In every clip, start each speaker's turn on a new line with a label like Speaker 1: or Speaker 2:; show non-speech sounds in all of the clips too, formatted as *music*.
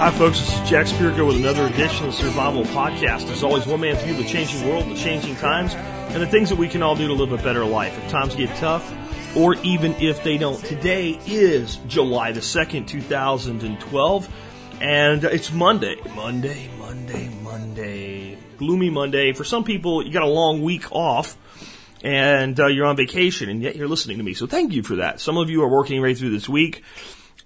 Speaker 1: Hi, folks. This is Jack Spirko with another edition of the Survival Podcast. As always, one man's view of the changing world, the changing times, and the things that we can all do to live a better life. If times get tough, or even if they don't. Today is July the 2nd, 2012, and it's. Monday, Monday, Monday. Gloomy Monday. For some people, you got a long week off and uh, you're on vacation, and yet you're listening to me. So thank you for that. Some of you are working right through this week.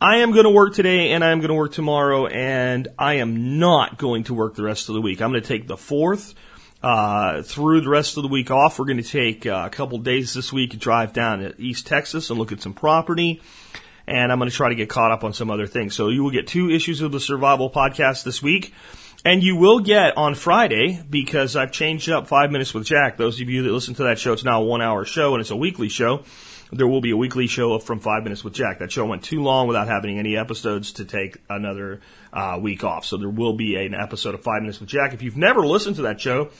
Speaker 1: I am going to work today, and I am going to work tomorrow, and I am not going to work the rest of the week. I'm going to take the fourth uh, through the rest of the week off. We're going to take uh, a couple days this week and drive down to East Texas and look at some property. And I'm going to try to get caught up on some other things. So you will get two issues of the Survival Podcast this week. And you will get on Friday, because I've changed up Five Minutes with Jack. Those of you that listen to that show, it's now a one hour show and it's a weekly show. There will be a weekly show from Five Minutes with Jack. That show went too long without having any episodes to take another uh, week off. So there will be an episode of Five Minutes with Jack. If you've never listened to that show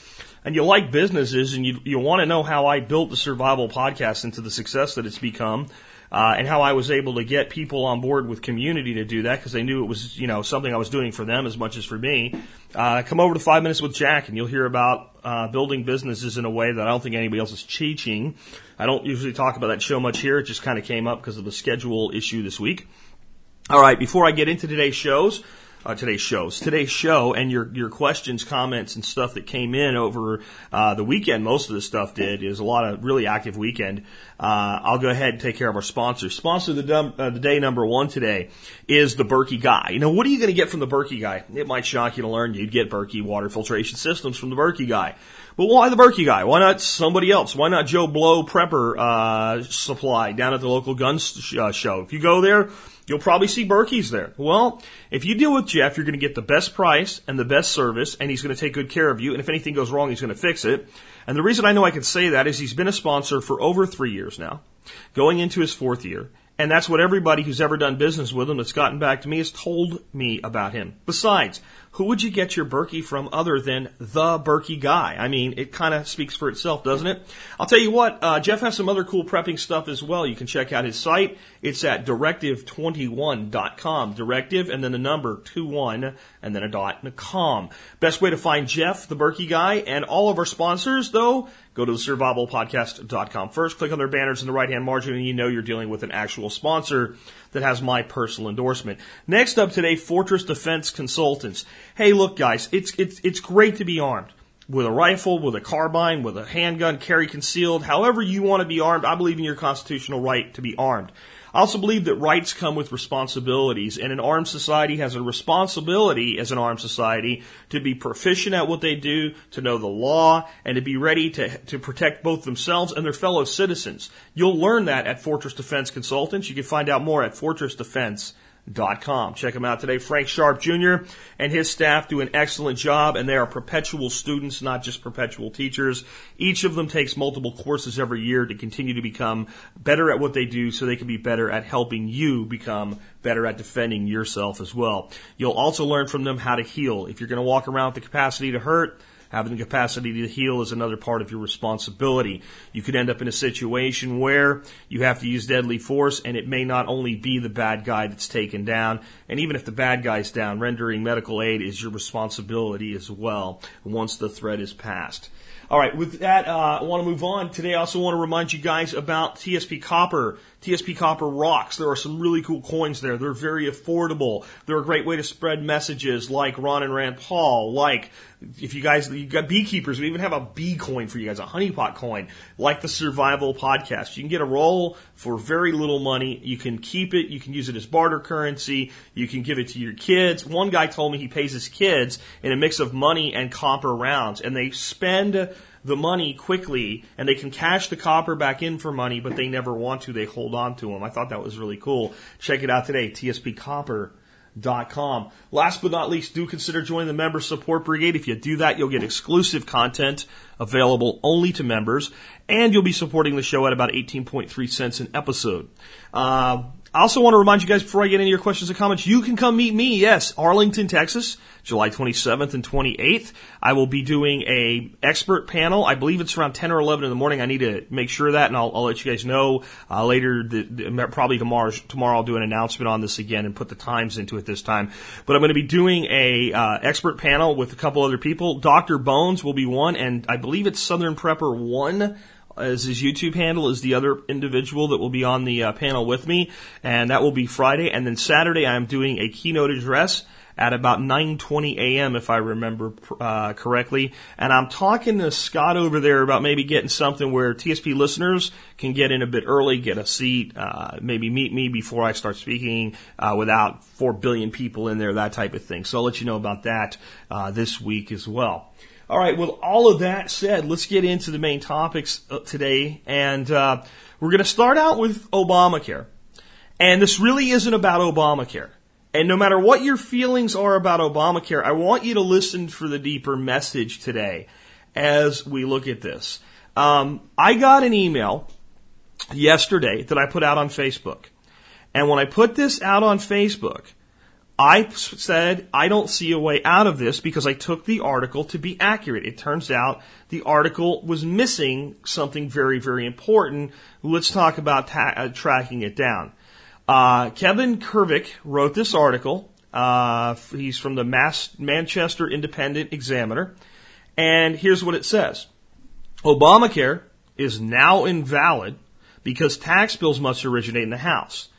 Speaker 1: and you like businesses and you, you want to know how I built the Survival Podcast into the success that it's become, uh, and how I was able to get people on board with community to do that because they knew it was you know something I was doing for them as much as for me. Uh, come over to Five Minutes with Jack and you'll hear about uh, building businesses in a way that I don't think anybody else is teaching. I don't usually talk about that show much here. It just kind of came up because of the schedule issue this week. All right, before I get into today's shows, uh, today's shows, today's show, and your your questions, comments, and stuff that came in over uh, the weekend. Most of the stuff did is a lot of really active weekend. Uh, I'll go ahead and take care of our sponsor. Sponsor the, dum- uh, the day number one today is the Berkey Guy. You know what are you going to get from the Berkey Guy? It might shock you to learn you'd get Berkey water filtration systems from the Berkey Guy. But why the Berkey guy? Why not somebody else? Why not Joe Blow Prepper uh, Supply down at the local gun sh- uh, show? If you go there, you'll probably see Berkey's there. Well, if you deal with Jeff, you're going to get the best price and the best service, and he's going to take good care of you. And if anything goes wrong, he's going to fix it. And the reason I know I can say that is he's been a sponsor for over three years now, going into his fourth year. And that's what everybody who's ever done business with him that's gotten back to me has told me about him. Besides, who would you get your Berkey from other than the Berkey guy? I mean, it kind of speaks for itself, doesn't it? I'll tell you what, uh, Jeff has some other cool prepping stuff as well. You can check out his site. It's at directive21.com. Directive and then the number 21 and then a dot and a com. Best way to find Jeff, the Berkey guy, and all of our sponsors, though, go to the survivalpodcast.com first, click on their banners in the right hand margin, and you know you're dealing with an actual sponsor that has my personal endorsement. Next up today, Fortress Defense Consultants. Hey, look, guys, it's, it's, it's great to be armed. With a rifle, with a carbine, with a handgun, carry concealed, however you want to be armed, I believe in your constitutional right to be armed. I also believe that rights come with responsibilities, and an armed society has a responsibility as an armed society to be proficient at what they do, to know the law, and to be ready to, to protect both themselves and their fellow citizens. You'll learn that at Fortress Defense Consultants. You can find out more at fortressdefense.com. Com. Check them out today. Frank Sharp Jr. and his staff do an excellent job, and they are perpetual students, not just perpetual teachers. Each of them takes multiple courses every year to continue to become better at what they do so they can be better at helping you become better at defending yourself as well. You'll also learn from them how to heal. If you're going to walk around with the capacity to hurt, Having the capacity to heal is another part of your responsibility. You could end up in a situation where you have to use deadly force and it may not only be the bad guy that's taken down, and even if the bad guy's down, rendering medical aid is your responsibility as well once the threat is passed. All right, with that, uh, I want to move on. Today, I also want to remind you guys about TSP Copper. TSP Copper rocks. There are some really cool coins there. They're very affordable. They're a great way to spread messages like Ron and Rand Paul, like if you guys, you got beekeepers, we even have a bee coin for you guys, a honeypot coin, like the Survival Podcast. You can get a roll for very little money. You can keep it. You can use it as barter currency. You can give it to your kids. One guy told me he pays his kids in a mix of money and copper rounds, and they spend the money quickly and they can cash the copper back in for money, but they never want to. They hold on to them. I thought that was really cool. Check it out today, tspcopper.com. Last but not least, do consider joining the Member Support Brigade. If you do that, you'll get exclusive content available only to members, and you'll be supporting the show at about 18.3 cents an episode. Uh, I also want to remind you guys before I get into your questions and comments, you can come meet me, yes, Arlington, Texas, July 27th and 28th. I will be doing a expert panel. I believe it's around 10 or 11 in the morning. I need to make sure of that, and I'll, I'll let you guys know uh, later. The, the, probably tomorrow. Tomorrow I'll do an announcement on this again and put the times into it this time. But I'm going to be doing a uh, expert panel with a couple other people. Dr. Bones will be one, and I believe it's Southern Prepper one as his YouTube handle is the other individual that will be on the uh, panel with me, and that will be Friday. And then Saturday, I'm doing a keynote address at about 9:20 a.m. if I remember uh, correctly, and I'm talking to Scott over there about maybe getting something where TSP listeners can get in a bit early, get a seat, uh, maybe meet me before I start speaking uh, without four billion people in there, that type of thing. So I'll let you know about that uh, this week as well. All right, Well, all of that said, let's get into the main topics uh, today. And uh, we're going to start out with Obamacare. And this really isn't about Obamacare. And no matter what your feelings are about Obamacare, I want you to listen for the deeper message today as we look at this. Um, I got an email yesterday that I put out on Facebook. And when I put this out on Facebook, I said, I don't see a way out of this because I took the article to be accurate. It turns out the article was missing something very, very important. Let's talk about ta- uh, tracking it down. Uh, Kevin Kervick wrote this article. Uh, he's from the Manchester Independent Examiner. And here's what it says Obamacare is now invalid because tax bills must originate in the House.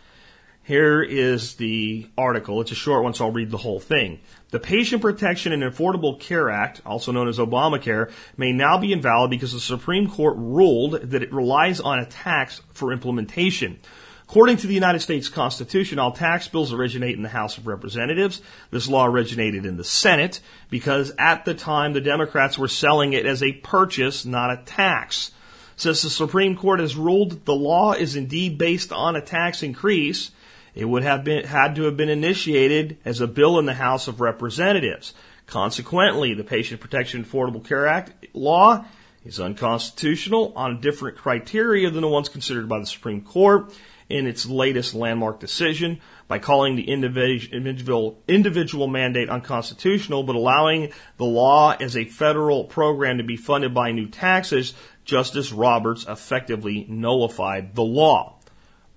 Speaker 1: Here is the article. It's a short one, so I'll read the whole thing. The Patient Protection and Affordable Care Act, also known as Obamacare, may now be invalid because the Supreme Court ruled that it relies on a tax for implementation. According to the United States Constitution, all tax bills originate in the House of Representatives. This law originated in the Senate because at the time the Democrats were selling it as a purchase, not a tax. Since the Supreme Court has ruled the law is indeed based on a tax increase, it would have been, had to have been initiated as a bill in the House of Representatives. Consequently, the Patient Protection Affordable Care Act law is unconstitutional on different criteria than the ones considered by the Supreme Court in its latest landmark decision by calling the individual, individual mandate unconstitutional, but allowing the law as a federal program to be funded by new taxes, Justice Roberts effectively nullified the law.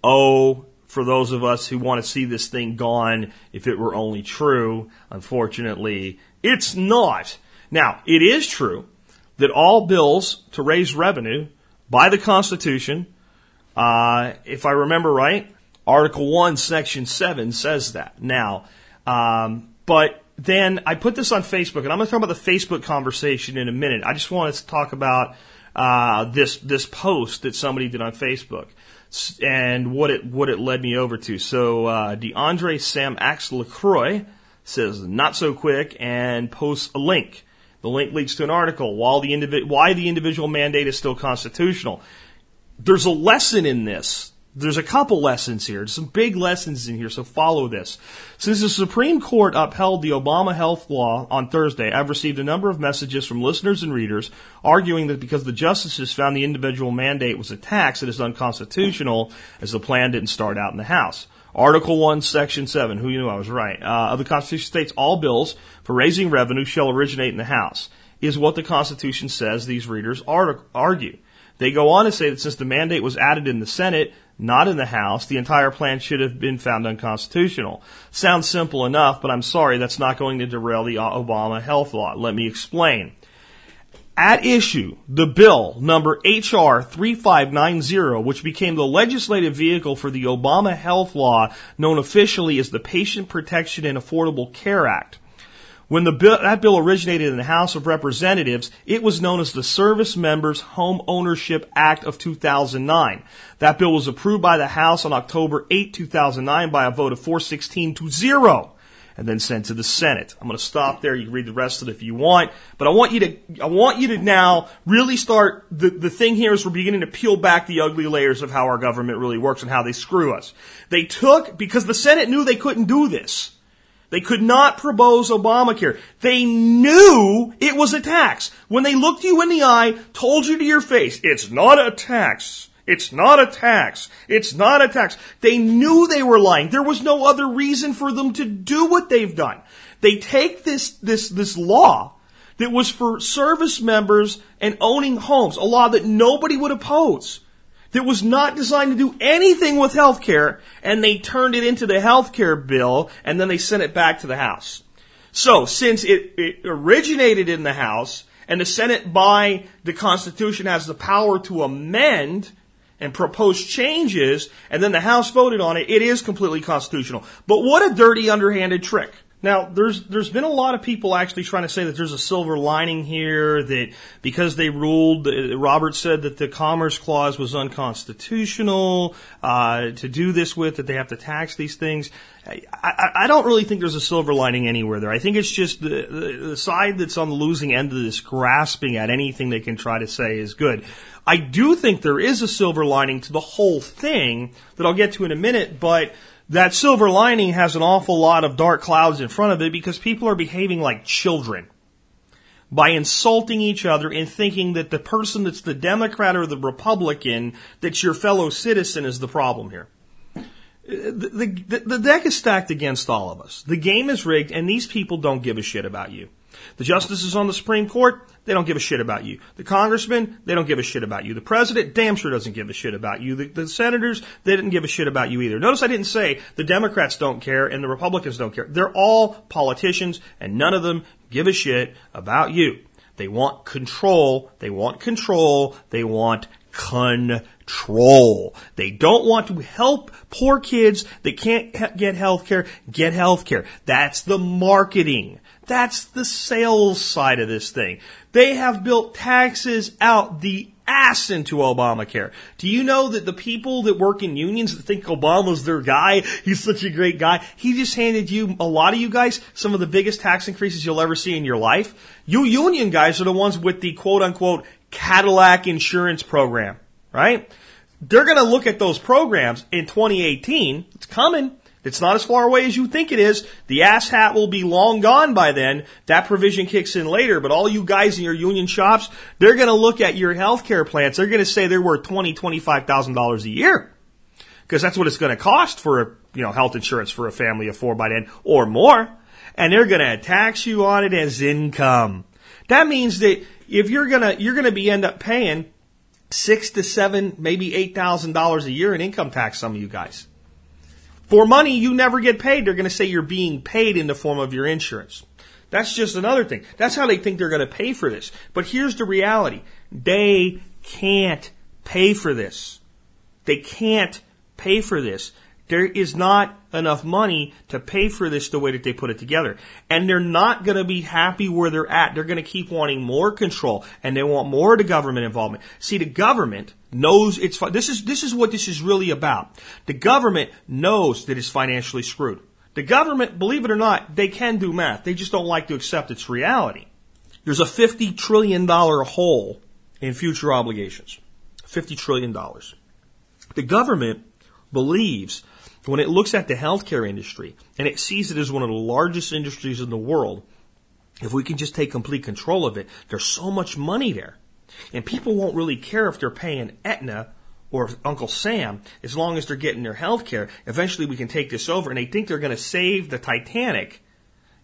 Speaker 1: Oh, for those of us who want to see this thing gone if it were only true. Unfortunately, it's not. Now, it is true that all bills to raise revenue by the Constitution, uh, if I remember right, Article 1, Section 7 says that. Now, um, but then I put this on Facebook, and I'm going to talk about the Facebook conversation in a minute. I just wanted to talk about uh, this this post that somebody did on Facebook and what it what it led me over to. So uh, DeAndre Sam Axe Lacroix says not so quick and posts a link. The link leads to an article while the indivi- why the individual mandate is still constitutional. There's a lesson in this there's a couple lessons here, some big lessons in here, so follow this. Since the Supreme Court upheld the Obama health law on Thursday, I've received a number of messages from listeners and readers arguing that because the justices found the individual mandate was a tax, it is unconstitutional, as the plan didn't start out in the House. Article 1, Section 7, who you knew I was right, uh, of the Constitution states all bills for raising revenue shall originate in the House, is what the Constitution says these readers argue. They go on to say that since the mandate was added in the Senate, not in the House, the entire plan should have been found unconstitutional. Sounds simple enough, but I'm sorry, that's not going to derail the Obama health law. Let me explain. At issue, the bill number HR 3590, which became the legislative vehicle for the Obama health law known officially as the Patient Protection and Affordable Care Act. When the bill, that bill originated in the House of Representatives, it was known as the Service Members Home Ownership Act of 2009. That bill was approved by the House on October 8, 2009 by a vote of 416 to 0 and then sent to the Senate. I'm going to stop there. You can read the rest of it if you want, but I want you to, I want you to now really start, the, the thing here is we're beginning to peel back the ugly layers of how our government really works and how they screw us. They took, because the Senate knew they couldn't do this. They could not propose Obamacare. They knew it was a tax. When they looked you in the eye, told you to your face, it's not a tax. It's not a tax. It's not a tax. They knew they were lying. There was no other reason for them to do what they've done. They take this, this, this law that was for service members and owning homes, a law that nobody would oppose, that was not designed to do anything with health care, and they turned it into the health care bill, and then they sent it back to the House. So, since it, it originated in the House, and the Senate by the Constitution has the power to amend and propose changes, and then the House voted on it, it is completely constitutional. But what a dirty, underhanded trick. Now, there's there's been a lot of people actually trying to say that there's a silver lining here that because they ruled, uh, Robert said that the Commerce Clause was unconstitutional uh, to do this with, that they have to tax these things. I, I, I, don't really think there's a silver lining anywhere there. I think it's just the, the, the side that's on the losing end of this, grasping at anything they can try to say is good. I do think there is a silver lining to the whole thing that I'll get to in a minute, but that silver lining has an awful lot of dark clouds in front of it because people are behaving like children by insulting each other and thinking that the person that's the Democrat or the Republican that's your fellow citizen is the problem here. The, the, the deck is stacked against all of us. The game is rigged and these people don't give a shit about you. The justices on the Supreme Court, they don't give a shit about you. The congressman, they don't give a shit about you. The president, damn sure doesn't give a shit about you. The, the senators, they didn't give a shit about you either. Notice I didn't say the Democrats don't care and the Republicans don't care. They're all politicians and none of them give a shit about you. They want control. They want control. They want control. They don't want to help poor kids that can't get health care get health care. That's the marketing. That's the sales side of this thing. They have built taxes out the ass into Obamacare. Do you know that the people that work in unions that think Obama's their guy, he's such a great guy, he just handed you, a lot of you guys, some of the biggest tax increases you'll ever see in your life. You union guys are the ones with the quote unquote Cadillac insurance program, right? They're going to look at those programs in 2018. It's coming. It's not as far away as you think it is. The ass hat will be long gone by then. That provision kicks in later, but all you guys in your union shops, they're going to look at your healthcare plans. They're going to say they're worth twenty, twenty-five thousand dollars a year, because that's what it's going to cost for you know health insurance for a family of four by then or more, and they're going to tax you on it as income. That means that if you're gonna you're gonna be end up paying six to seven, maybe eight thousand dollars a year in income tax. Some of you guys. For money you never get paid, they're going to say you're being paid in the form of your insurance. That's just another thing. That's how they think they're going to pay for this. But here's the reality. They can't pay for this. They can't pay for this. There is not enough money to pay for this the way that they put it together. And they're not going to be happy where they're at. They're going to keep wanting more control and they want more of the government involvement. See, the government knows it's, this is, this is what this is really about. The government knows that it's financially screwed. The government, believe it or not, they can do math. They just don't like to accept its reality. There's a $50 trillion hole in future obligations. $50 trillion. The government believes when it looks at the healthcare industry and it sees it as one of the largest industries in the world, if we can just take complete control of it, there's so much money there. And people won't really care if they're paying Aetna or Uncle Sam as long as they're getting their health care. Eventually we can take this over and they think they're going to save the Titanic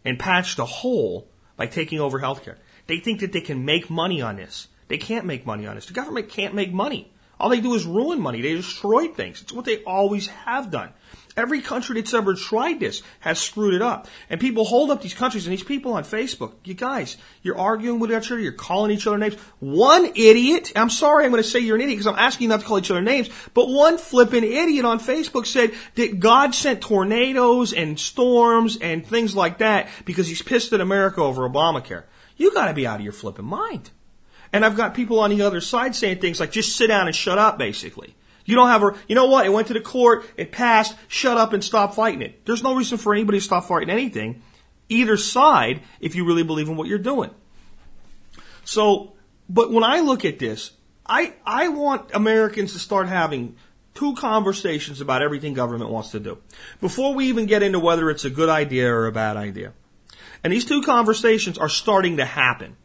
Speaker 1: and patch the hole by taking over healthcare. They think that they can make money on this. They can't make money on this. The government can't make money. All they do is ruin money. They destroy things. It's what they always have done. Every country that's ever tried this has screwed it up. And people hold up these countries and these people on Facebook. You guys, you're arguing with each other. You're calling each other names. One idiot, I'm sorry I'm going to say you're an idiot because I'm asking you not to call each other names, but one flippin' idiot on Facebook said that God sent tornadoes and storms and things like that because he's pissed at America over Obamacare. You gotta be out of your flippin' mind. And I've got people on the other side saying things like, just sit down and shut up, basically. You don't have a, you know what? It went to the court, it passed, shut up and stop fighting it. There's no reason for anybody to stop fighting anything, either side, if you really believe in what you're doing. So, but when I look at this, I, I want Americans to start having two conversations about everything government wants to do before we even get into whether it's a good idea or a bad idea. And these two conversations are starting to happen.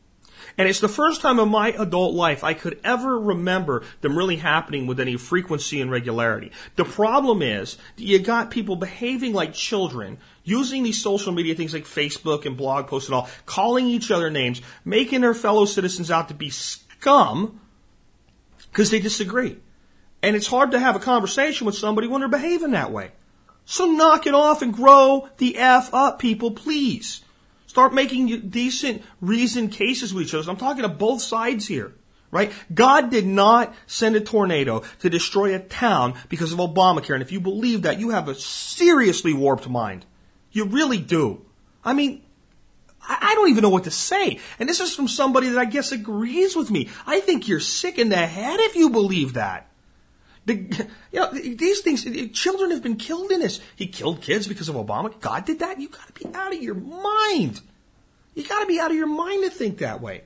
Speaker 1: And it's the first time in my adult life I could ever remember them really happening with any frequency and regularity. The problem is you got people behaving like children, using these social media things like Facebook and blog posts and all, calling each other names, making their fellow citizens out to be scum because they disagree. And it's hard to have a conversation with somebody when they're behaving that way. So knock it off and grow the F up, people, please. Start making decent, reasoned cases with each other. I'm talking to both sides here, right? God did not send a tornado to destroy a town because of Obamacare. And if you believe that, you have a seriously warped mind. You really do. I mean, I don't even know what to say. And this is from somebody that I guess agrees with me. I think you're sick in the head if you believe that. The, *laughs* you know, these things, children have been killed in this. He killed kids because of Obama. God did that? You gotta be out of your mind. You gotta be out of your mind to think that way.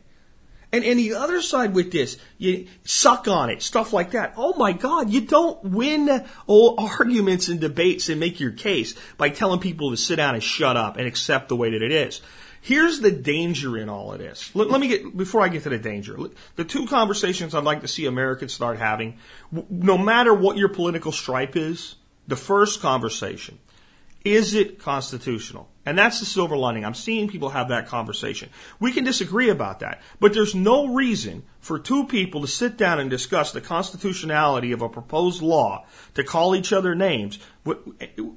Speaker 1: And, and the other side with this, you suck on it, stuff like that. Oh my God, you don't win *laughs* arguments and debates and make your case by telling people to sit down and shut up and accept the way that it is. Here's the danger in all of this. Let, let, me get, before I get to the danger, the two conversations I'd like to see Americans start having, no matter what your political stripe is, the first conversation, is it constitutional? And that's the silver lining. I'm seeing people have that conversation. We can disagree about that, but there's no reason for two people to sit down and discuss the constitutionality of a proposed law, to call each other names,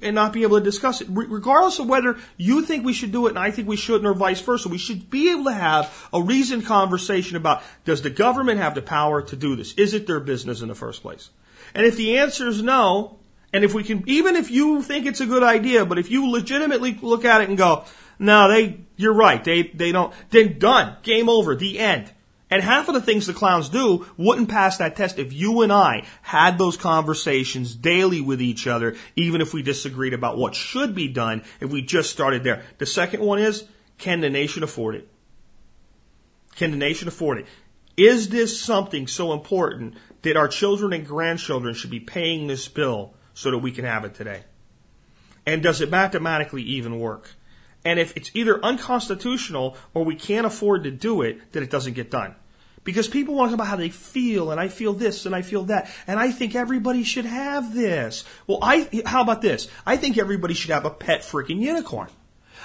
Speaker 1: and not be able to discuss it. Regardless of whether you think we should do it and I think we shouldn't or vice versa, we should be able to have a reasoned conversation about does the government have the power to do this? Is it their business in the first place? And if the answer is no, and if we can, even if you think it's a good idea, but if you legitimately look at it and go, no, they, you're right, they, they don't, then done, game over, the end. And half of the things the clowns do wouldn't pass that test if you and I had those conversations daily with each other, even if we disagreed about what should be done, if we just started there. The second one is, can the nation afford it? Can the nation afford it? Is this something so important that our children and grandchildren should be paying this bill so that we can have it today? And does it mathematically even work? And if it's either unconstitutional or we can't afford to do it, then it doesn't get done. Because people want to talk about how they feel, and I feel this, and I feel that, and I think everybody should have this. Well, I, how about this? I think everybody should have a pet freaking unicorn.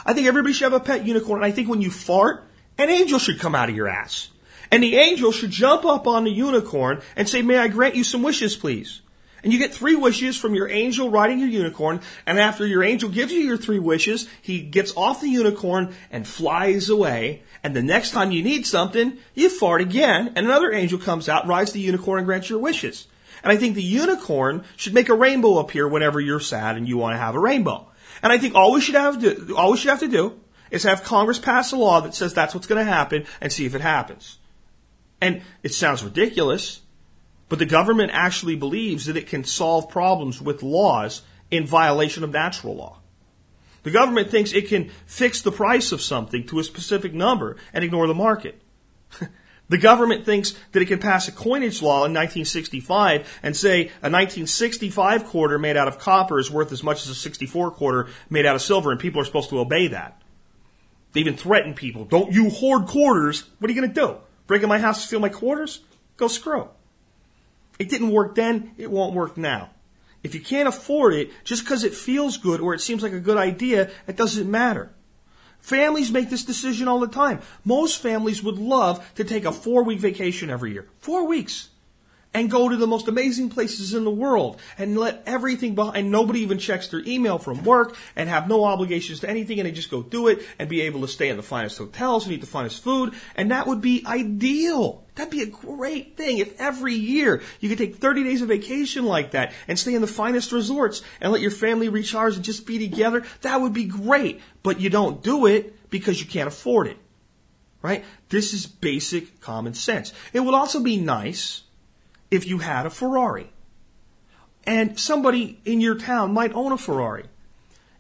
Speaker 1: I think everybody should have a pet unicorn, and I think when you fart, an angel should come out of your ass. And the angel should jump up on the unicorn and say, may I grant you some wishes, please? And you get three wishes from your angel riding your unicorn. And after your angel gives you your three wishes, he gets off the unicorn and flies away. And the next time you need something, you fart again, and another angel comes out, rides the unicorn, and grants your wishes. And I think the unicorn should make a rainbow appear whenever you're sad and you want to have a rainbow. And I think all we should have to all we should have to do is have Congress pass a law that says that's what's going to happen and see if it happens. And it sounds ridiculous, but the government actually believes that it can solve problems with laws in violation of natural law. The government thinks it can fix the price of something to a specific number and ignore the market. *laughs* the government thinks that it can pass a coinage law in 1965 and say a 1965 quarter made out of copper is worth as much as a 64 quarter made out of silver, and people are supposed to obey that. They even threaten people. Don't you hoard quarters. What are you going to do? Break in my house to steal my quarters? Go screw. It didn't work then, it won't work now. If you can't afford it, just because it feels good or it seems like a good idea, it doesn't matter. Families make this decision all the time. Most families would love to take a four week vacation every year. Four weeks and go to the most amazing places in the world and let everything behind. And nobody even checks their email from work and have no obligations to anything and they just go do it and be able to stay in the finest hotels and eat the finest food. And that would be ideal. That'd be a great thing if every year you could take 30 days of vacation like that and stay in the finest resorts and let your family recharge and just be together. That would be great. But you don't do it because you can't afford it. Right? This is basic common sense. It would also be nice if you had a Ferrari. And somebody in your town might own a Ferrari.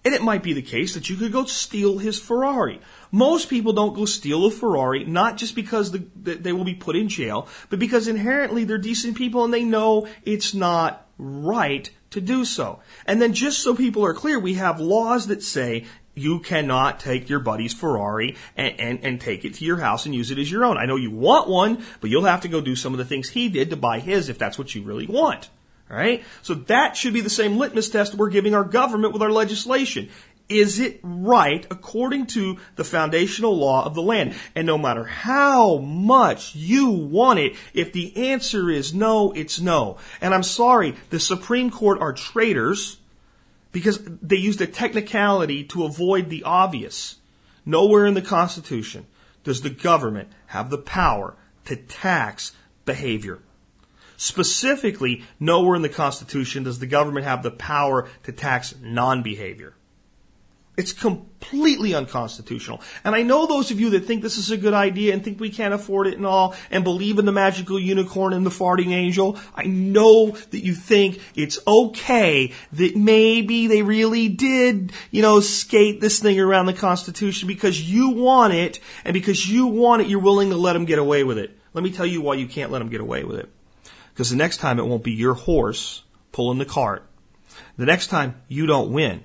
Speaker 1: And it might be the case that you could go steal his Ferrari. Most people don't go steal a Ferrari, not just because the, they will be put in jail, but because inherently they're decent people and they know it's not right to do so. And then just so people are clear, we have laws that say you cannot take your buddy's Ferrari and, and, and take it to your house and use it as your own. I know you want one, but you'll have to go do some of the things he did to buy his if that's what you really want. All right? So that should be the same litmus test we're giving our government with our legislation. Is it right according to the foundational law of the land? And no matter how much you want it, if the answer is no, it's no. And I'm sorry, the Supreme Court are traitors because they used a technicality to avoid the obvious. Nowhere in the Constitution does the government have the power to tax behavior. Specifically, nowhere in the Constitution does the government have the power to tax non-behavior. It's completely unconstitutional. And I know those of you that think this is a good idea and think we can't afford it and all and believe in the magical unicorn and the farting angel. I know that you think it's okay that maybe they really did, you know, skate this thing around the Constitution because you want it and because you want it, you're willing to let them get away with it. Let me tell you why you can't let them get away with it. Because the next time it won't be your horse pulling the cart. The next time you don't win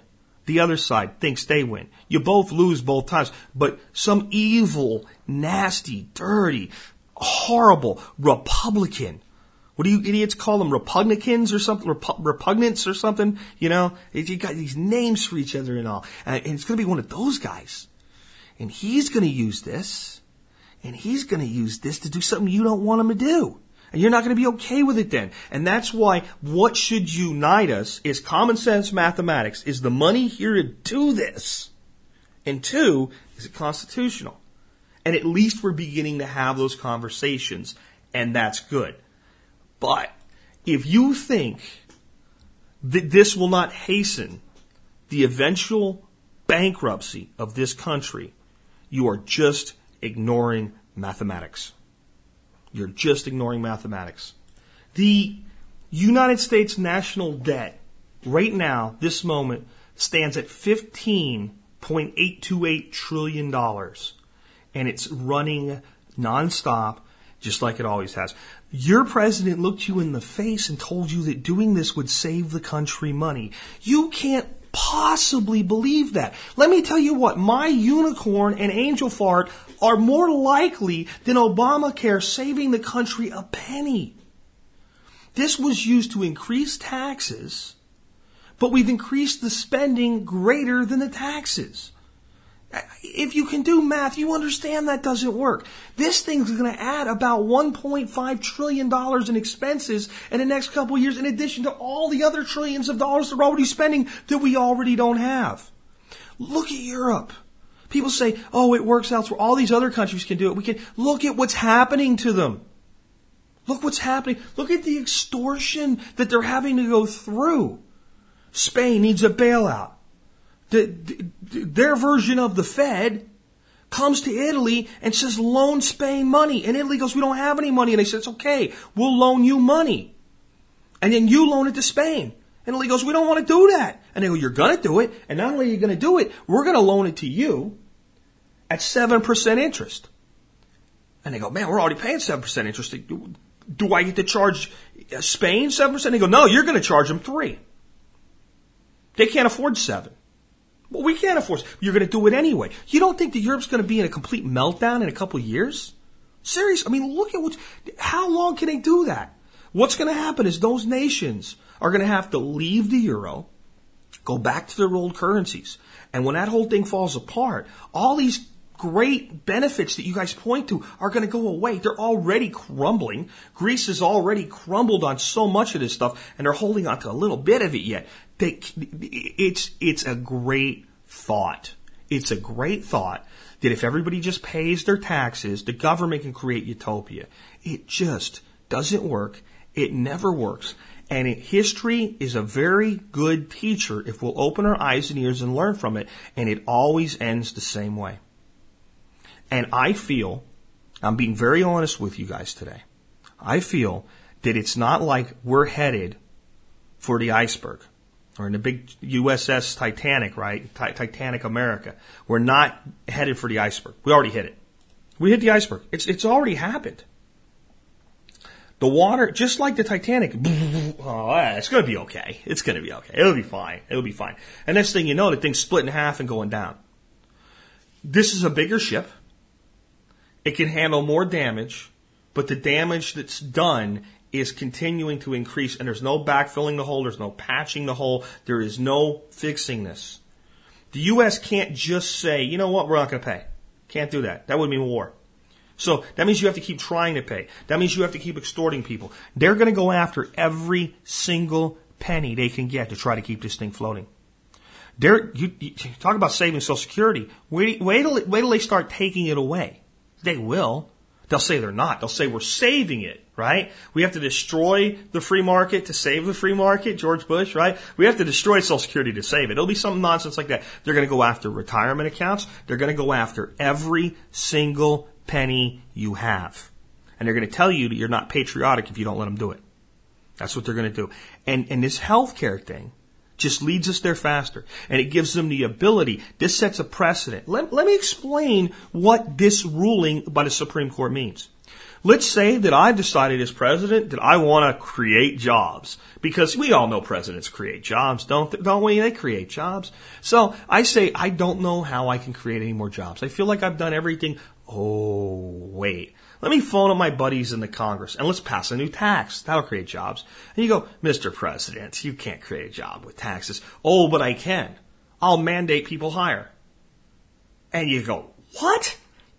Speaker 1: the other side thinks they win. You both lose both times, but some evil, nasty, dirty, horrible Republican. What do you idiots call them? Repugnacans or something? Repu- repugnants or something? You know, you got these names for each other and all. And it's going to be one of those guys. And he's going to use this. And he's going to use this to do something you don't want him to do. And you're not going to be okay with it then. And that's why what should unite us is common sense mathematics. Is the money here to do this? And two, is it constitutional? And at least we're beginning to have those conversations, and that's good. But if you think that this will not hasten the eventual bankruptcy of this country, you are just ignoring mathematics. You're just ignoring mathematics. The United States national debt right now, this moment, stands at $15.828 trillion. And it's running nonstop, just like it always has. Your president looked you in the face and told you that doing this would save the country money. You can't possibly believe that? Let me tell you what, my unicorn and angel fart are more likely than Obamacare saving the country a penny. This was used to increase taxes, but we've increased the spending greater than the taxes. If you can do math, you understand that doesn't work. This thing's going to add about $1.5 trillion in expenses in the next couple years, in addition to all the other trillions of dollars they're already spending that we already don't have. Look at Europe. People say, oh, it works elsewhere. All these other countries can do it. We can look at what's happening to them. Look what's happening. Look at the extortion that they're having to go through. Spain needs a bailout the, the, their version of the Fed comes to Italy and says, loan Spain money. And Italy goes, we don't have any money. And they say, it's okay. We'll loan you money. And then you loan it to Spain. And Italy goes, we don't want to do that. And they go, you're going to do it. And not only are you going to do it, we're going to loan it to you at 7% interest. And they go, man, we're already paying 7% interest. Do I get to charge uh, Spain 7%? They go, no, you're going to charge them 3 They can't afford 7 well, we can't afford. It. You're going to do it anyway. You don't think that Europe's going to be in a complete meltdown in a couple of years? Serious? I mean, look at what. How long can they do that? What's going to happen is those nations are going to have to leave the euro, go back to their old currencies, and when that whole thing falls apart, all these great benefits that you guys point to are going to go away. They're already crumbling. Greece has already crumbled on so much of this stuff, and they're holding on to a little bit of it yet. They, it's it's a great thought. It's a great thought that if everybody just pays their taxes, the government can create utopia. It just doesn't work. It never works. And it, history is a very good teacher if we'll open our eyes and ears and learn from it. And it always ends the same way. And I feel, I'm being very honest with you guys today. I feel that it's not like we're headed for the iceberg or in the big USS Titanic, right? Titanic America. We're not headed for the iceberg. We already hit it. We hit the iceberg. It's, it's already happened. The water, just like the Titanic, *laughs* oh, eh, it's going to be okay. It's going to be okay. It'll be fine. It'll be fine. And next thing you know, the thing's split in half and going down. This is a bigger ship. It can handle more damage, but the damage that's done is continuing to increase, and there's no backfilling the hole, there's no patching the hole, there is no fixing this. The U.S. can't just say, you know what, we're not going to pay. Can't do that. That would mean war. So that means you have to keep trying to pay. That means you have to keep extorting people. They're going to go after every single penny they can get to try to keep this thing floating. They're, you, you talk about saving Social Security. Wait, wait, till, wait till they start taking it away. They will. They'll say they're not. They'll say we're saving it, right? We have to destroy the free market to save the free market, George Bush, right? We have to destroy Social Security to save it. It'll be some nonsense like that. They're going to go after retirement accounts. They're going to go after every single penny you have. And they're going to tell you that you're not patriotic if you don't let them do it. That's what they're going to do. And, and this healthcare thing just leads us there faster. And it gives them the ability. This sets a precedent. Let, let me explain what this ruling by the Supreme Court means. Let's say that I've decided as president that I want to create jobs because we all know presidents create jobs, don't don't we? They create jobs. So I say I don't know how I can create any more jobs. I feel like I've done everything. Oh wait, let me phone up my buddies in the Congress and let's pass a new tax. That'll create jobs. And you go, Mr. President, you can't create a job with taxes. Oh, but I can. I'll mandate people hire. And you go, what?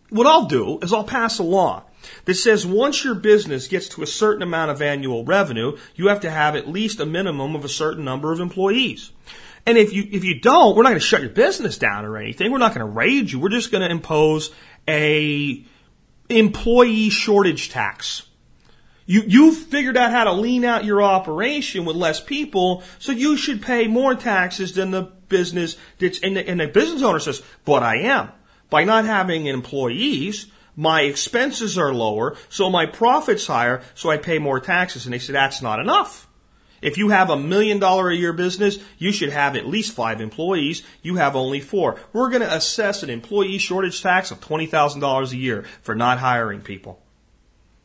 Speaker 1: What I'll do is I'll pass a law that says once your business gets to a certain amount of annual revenue, you have to have at least a minimum of a certain number of employees. And if you if you don't, we're not going to shut your business down or anything. We're not going to raid you. We're just going to impose a employee shortage tax. You, you've figured out how to lean out your operation with less people, so you should pay more taxes than the business that's, and the, and the business owner says, but I am. By not having employees, my expenses are lower, so my profit's higher, so I pay more taxes. And they say that's not enough. If you have a million dollar a year business, you should have at least five employees. You have only four. We're going to assess an employee shortage tax of $20,000 a year for not hiring people.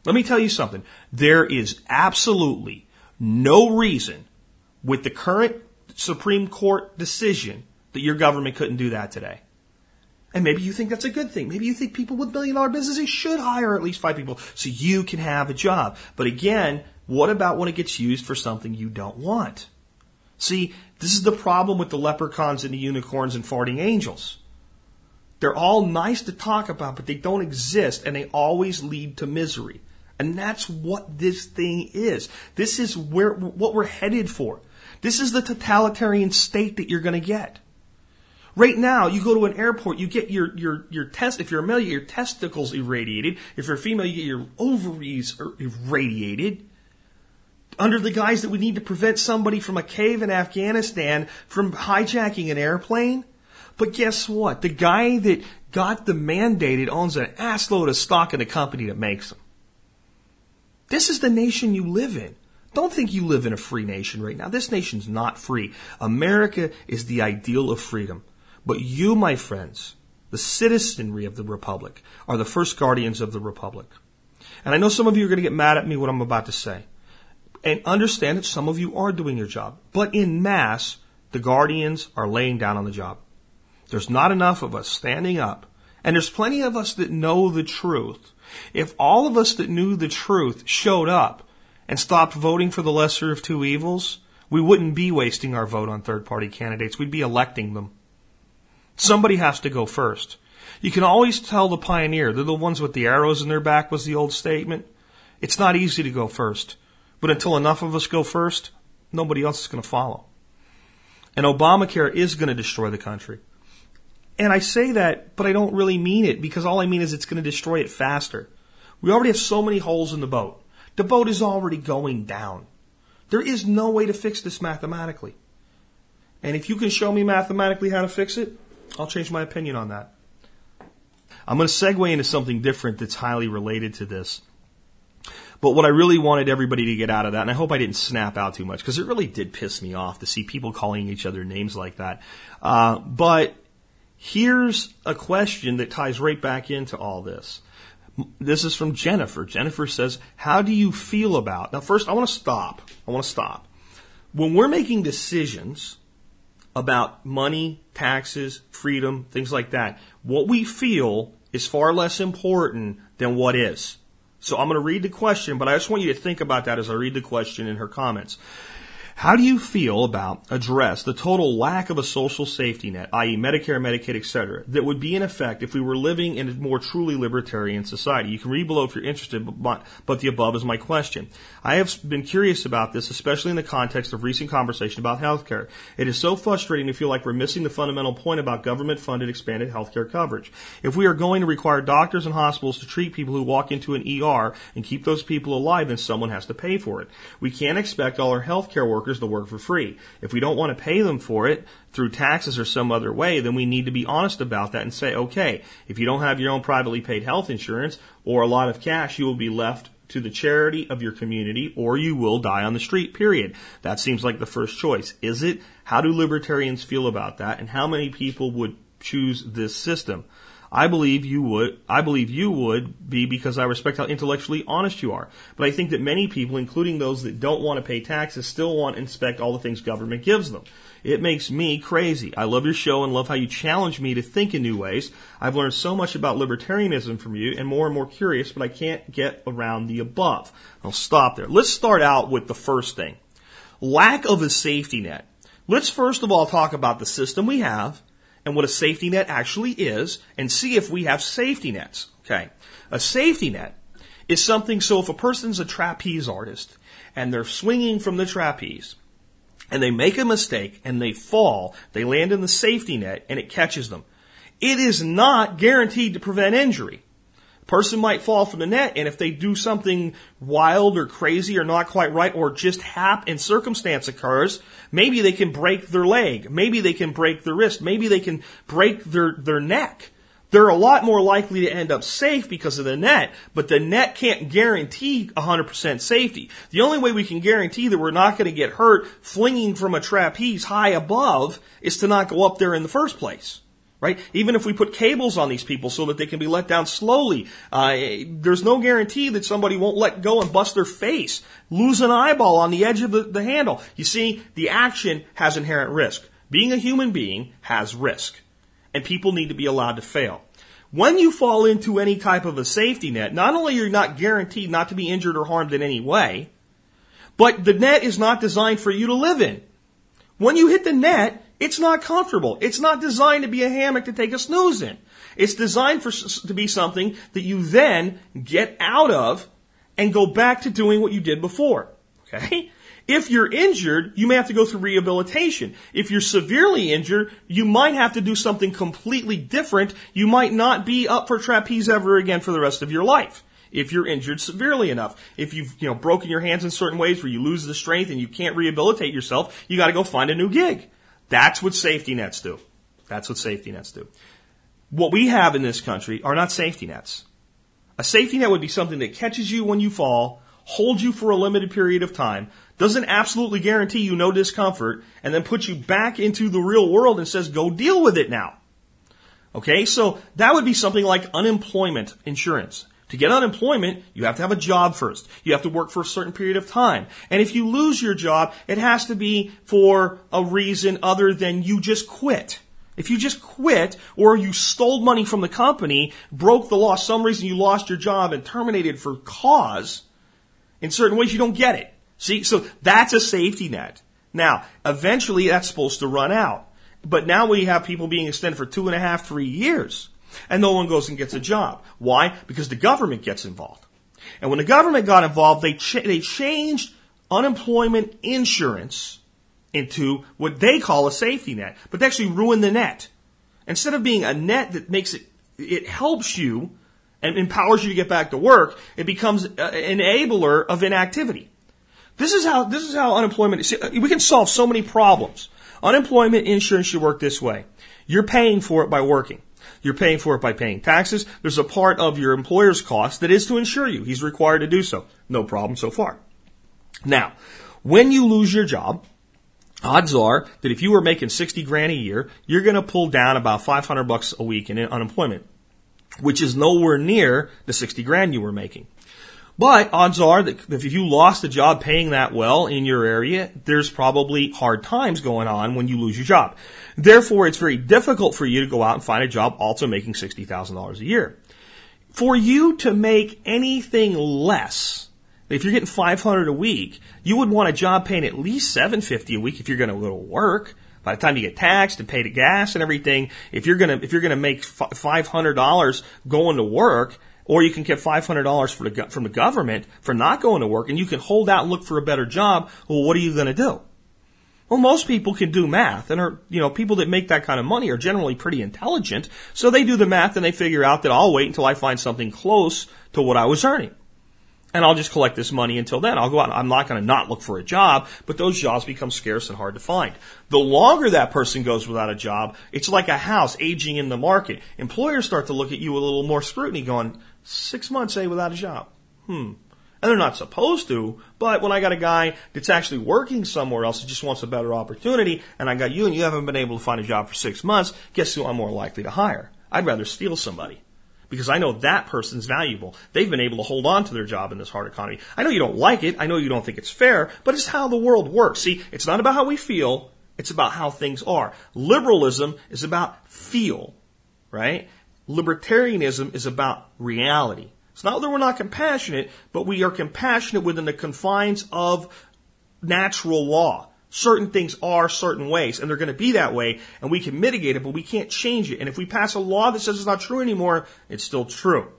Speaker 1: Let me tell you something. There is absolutely no reason with the current Supreme Court decision that your government couldn't do that today. And maybe you think that's a good thing. Maybe you think people with million dollar businesses should hire at least five people so you can have a job. But again, what about when it gets used for something you don't want? See, this is the problem with the leprechauns and the unicorns and farting angels. They're all nice to talk about, but they don't exist and they always lead to misery. And that's what this thing is. This is where, what we're headed for. This is the totalitarian state that you're going to get. Right now, you go to an airport, you get your, your, your test, if you're a male, you get your testicles irradiated. If you're a female, you get your ovaries irradiated under the guise that we need to prevent somebody from a cave in Afghanistan from hijacking an airplane. But guess what? The guy that got the mandated owns an assload of stock in the company that makes them. This is the nation you live in. Don't think you live in a free nation right now. This nation's not free. America is the ideal of freedom. But you, my friends, the citizenry of the Republic, are the first guardians of the Republic. And I know some of you are going to get mad at me what I'm about to say and understand that some of you are doing your job. But in mass, the guardians are laying down on the job. There's not enough of us standing up. And there's plenty of us that know the truth. If all of us that knew the truth showed up and stopped voting for the lesser of two evils, we wouldn't be wasting our vote on third party candidates. We'd be electing them. Somebody has to go first. You can always tell the pioneer. They're the ones with the arrows in their back was the old statement. It's not easy to go first. But until enough of us go first, nobody else is going to follow. And Obamacare is going to destroy the country. And I say that, but I don't really mean it because all I mean is it's going to destroy it faster. We already have so many holes in the boat. The boat is already going down. There is no way to fix this mathematically. And if you can show me mathematically how to fix it, I'll change my opinion on that. I'm going to segue into something different that's highly related to this. But what I really wanted everybody to get out of that, and I hope I didn't snap out too much, because it really did piss me off to see people calling each other names like that. Uh, but here's a question that ties right back into all this. This is from Jennifer. Jennifer says, How do you feel about? Now, first, I want to stop. I want to stop. When we're making decisions about money, taxes, freedom, things like that, what we feel is far less important than what is. So I'm going to read the question, but I just want you to think about that as I read the question in her comments. How do you feel about address the total lack of a social safety net, i.e. Medicare, Medicaid, etc., that would be in effect if we were living in a more truly libertarian society? You can read below if you're interested, but, but the above is my question. I have been curious about this, especially in the context of recent conversation about healthcare. It is so frustrating to feel like we're missing the fundamental point about government-funded expanded healthcare coverage. If we are going to require doctors and hospitals to treat people who walk into an ER and keep those people alive, then someone has to pay for it. We can't expect all our healthcare workers workers to work for free. If we don't want to pay them for it through taxes or some other way, then we need to be honest about that and say, okay, if you don't have your own privately paid health insurance or a lot of cash, you will be left to the charity of your community or you will die on the street, period. That seems like the first choice. Is it? How do libertarians feel about that? And how many people would choose this system? I believe you would, I believe you would be because I respect how intellectually honest you are. But I think that many people, including those that don't want to pay taxes, still want to inspect all the things government gives them. It makes me crazy. I love your show and love how you challenge me to think in new ways. I've learned so much about libertarianism from you and more and more curious, but I can't get around the above. I'll stop there. Let's start out with the first thing. Lack of a safety net. Let's first of all talk about the system we have and what a safety net actually is and see if we have safety nets. Okay. A safety net is something so if a person's a trapeze artist and they're swinging from the trapeze and they make a mistake and they fall, they land in the safety net and it catches them. It is not guaranteed to prevent injury person might fall from the net and if they do something wild or crazy or not quite right or just hap and circumstance occurs, maybe they can break their leg. Maybe they can break their wrist. Maybe they can break their, their neck. They're a lot more likely to end up safe because of the net, but the net can't guarantee 100% safety. The only way we can guarantee that we're not going to get hurt flinging from a trapeze high above is to not go up there in the first place right? Even if we put cables on these people so that they can be let down slowly, uh, there's no guarantee that somebody won't let go and bust their face, lose an eyeball on the edge of the, the handle. You see, the action has inherent risk. Being a human being has risk, and people need to be allowed to fail. When you fall into any type of a safety net, not only are you not guaranteed not to be injured or harmed in any way, but the net is not designed for you to live in. When you hit the net, it's not comfortable. It's not designed to be a hammock to take a snooze in. It's designed for, to be something that you then get out of and go back to doing what you did before. Okay? If you're injured, you may have to go through rehabilitation. If you're severely injured, you might have to do something completely different. You might not be up for trapeze ever again for the rest of your life. If you're injured severely enough. If you've, you know, broken your hands in certain ways where you lose the strength and you can't rehabilitate yourself, you gotta go find a new gig. That's what safety nets do. That's what safety nets do. What we have in this country are not safety nets. A safety net would be something that catches you when you fall, holds you for a limited period of time, doesn't absolutely guarantee you no discomfort, and then puts you back into the real world and says, go deal with it now. Okay, so that would be something like unemployment insurance. To get unemployment, you have to have a job first. You have to work for a certain period of time. And if you lose your job, it has to be for a reason other than you just quit. If you just quit or you stole money from the company, broke the law, some reason you lost your job and terminated for cause, in certain ways you don't get it. See, so that's a safety net. Now, eventually that's supposed to run out. But now we have people being extended for two and a half, three years and no one goes and gets a job. Why? Because the government gets involved. And when the government got involved, they, ch- they changed unemployment insurance into what they call a safety net, but they actually ruined the net. Instead of being a net that makes it, it helps you and empowers you to get back to work, it becomes an enabler of inactivity. This is how, this is how unemployment, see, uh, we can solve so many problems. Unemployment insurance should work this way. You're paying for it by working. You're paying for it by paying taxes. There's a part of your employer's cost that is to insure you. He's required to do so. No problem so far. Now, when you lose your job, odds are that if you were making 60 grand a year, you're going to pull down about 500 bucks a week in unemployment. which is nowhere near the 60 grand you were making. But odds are that if you lost a job paying that well in your area, there's probably hard times going on when you lose your job. Therefore, it's very difficult for you to go out and find a job also making $60,000 a year. For you to make anything less, if you're getting 500 a week, you would want a job paying at least 750 a week if you're going to go to work. By the time you get taxed and pay the gas and everything, if you're gonna if you're gonna make five hundred dollars going to work, or you can get $500 from the government for not going to work and you can hold out and look for a better job. Well, what are you going to do? Well, most people can do math and are, you know, people that make that kind of money are generally pretty intelligent. So they do the math and they figure out that I'll wait until I find something close to what I was earning and I'll just collect this money until then. I'll go out. I'm not going to not look for a job, but those jobs become scarce and hard to find. The longer that person goes without a job, it's like a house aging in the market. Employers start to look at you with a little more scrutiny going, six months, say, without a job. Hmm. And they're not supposed to, but when I got a guy that's actually working somewhere else and just wants a better opportunity, and I got you and you haven't been able to find a job for six months, guess who I'm more likely to hire? I'd rather steal somebody because I know that person's valuable. They've been able to hold on to their job in this hard economy. I know you don't like it. I know you don't think it's fair, but it's how the world works. See, it's not about how we feel. It's about how things are. Liberalism is about feel, right? Libertarianism is about reality. It's not that we're not compassionate, but we are compassionate within the confines of natural law certain things are certain ways and they're going to be that way and we can mitigate it, but we can't change it. And if we pass a law that says it's not true anymore, it's still true.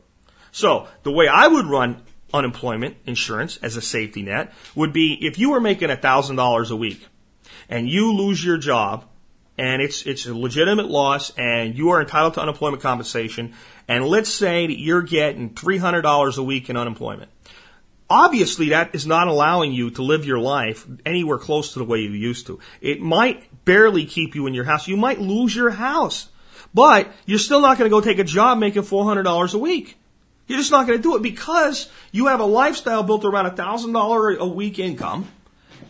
Speaker 1: So the way I would run unemployment insurance as a safety net would be if you were making $1,000 a week and you lose your job and it's, it's a legitimate loss and you are entitled to unemployment compensation and let's say that you're getting $300 a week in unemployment Obviously, that is not allowing you to live your life anywhere close to the way you used to. It might barely keep you in your house. You might lose your house, but you're still not going to go take a job making $400 a week. You're just not going to do it because you have a lifestyle built around a $1,000 a week income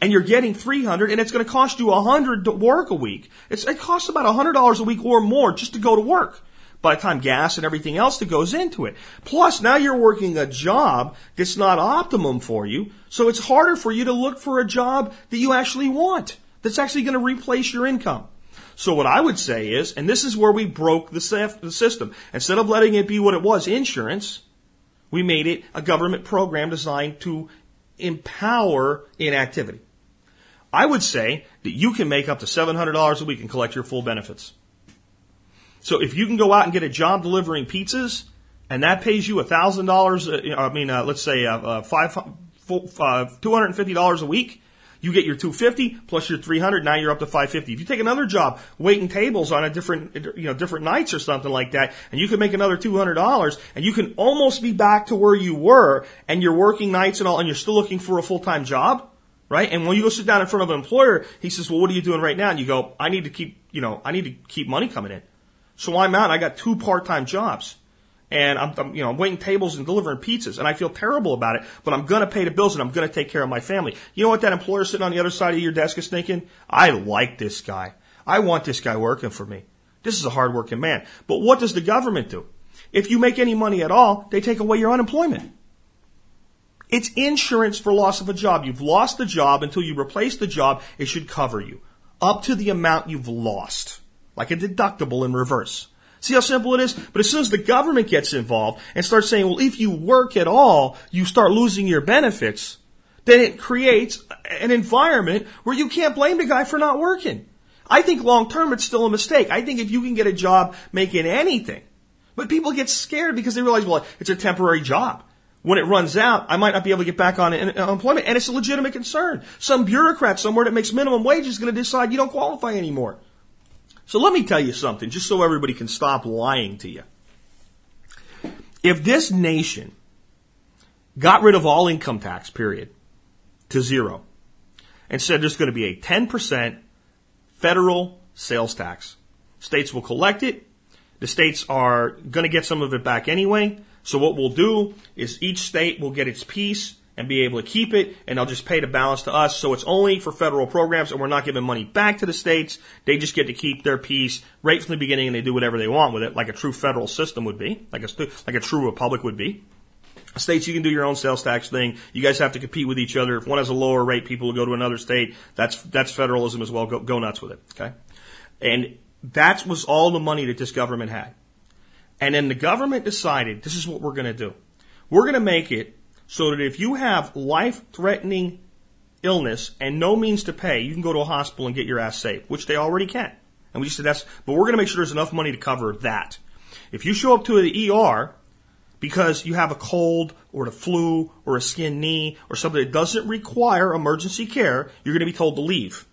Speaker 1: and you're getting 300 and it's going to cost you 100 to work a week. It's, it costs about $100 a week or more just to go to work by the time gas and everything else that goes into it. Plus, now you're working a job that's not optimum for you, so it's harder for you to look for a job that you actually want, that's actually going to replace your income. So what I would say is, and this is where we broke the system. Instead of letting it be what it was, insurance, we made it a government program designed to empower inactivity. I would say that you can make up to $700 a week and collect your full benefits. So if you can go out and get a job delivering pizzas, and that pays you thousand dollars, uh, I mean, uh, let's say uh, uh five, uh, two hundred and fifty dollars a week. You get your 250 plus your 300. Now you're up to 550. If you take another job waiting tables on a different, you know, different nights or something like that, and you can make another $200 and you can almost be back to where you were and you're working nights and all, and you're still looking for a full-time job, right? And when you go sit down in front of an employer, he says, well, what are you doing right now? And you go, I need to keep, you know, I need to keep money coming in. So I'm out. I got two part-time jobs, and I'm, I'm, you know I'm waiting tables and delivering pizzas, and I feel terrible about it. But I'm going to pay the bills, and I'm going to take care of my family. You know what that employer sitting on the other side of your desk is thinking? I like this guy. I want this guy working for me. This is a hardworking man. But what does the government do? If you make any money at all, they take away your unemployment. It's insurance for loss of a job. You've lost the job until you replace the job. It should cover you up to the amount you've lost like a deductible in reverse. See how simple it is? But as soon as the government gets involved and starts saying, well, if you work at all, you start losing your benefits, then it creates an environment where you can't blame the guy for not working. I think long term it's still a mistake. I think if you can get a job making anything, but people get scared because they realize, well, it's a temporary job. When it runs out, I might not be able to get back on unemployment, uh, and it's a legitimate concern. Some bureaucrat somewhere that makes minimum wage is going to decide you don't qualify anymore. So let me tell you something, just so everybody can stop lying to you. If this nation got rid of all income tax, period, to zero, and said there's going to be a 10% federal sales tax, states will collect it. The states are going to get some of it back anyway. So what we'll do is each state will get its piece and be able to keep it, and they'll just pay the balance to us. So it's only for federal programs, and we're not giving money back to the states. They just get to keep their piece right from the beginning, and they do whatever they want with it, like a true federal system would be, like a like a true republic would be. States, you can do your own sales tax thing. You guys have to compete with each other. If one has a lower rate, people will go to another state. That's that's federalism as well. Go, go nuts with it. Okay, and that was all the money that this government had. And then the government decided this is what we're going to do. We're going to make it so that if you have life threatening illness and no means to pay, you can go to a hospital and get your ass saved, which they already can. And we said that's, but we're going to make sure there's enough money to cover that. If you show up to the ER because you have a cold or the flu or a skin knee or something that doesn't require emergency care, you're going to be told to leave.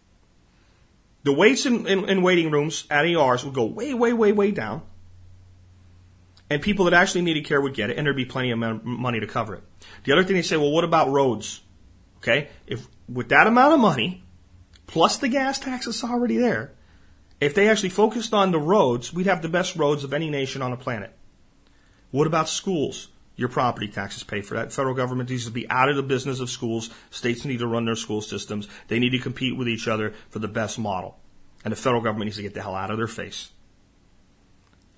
Speaker 1: The waits in, in, in waiting rooms at ERs will go way, way, way, way down and people that actually needed care would get it, and there'd be plenty of money to cover it. The other thing they say, well, what about roads? Okay, if with that amount of money, plus the gas tax that's already there, if they actually focused on the roads, we'd have the best roads of any nation on the planet. What about schools? Your property taxes pay for that. Federal government needs to be out of the business of schools. States need to run their school systems. They need to compete with each other for the best model. And the federal government needs to get the hell out of their face.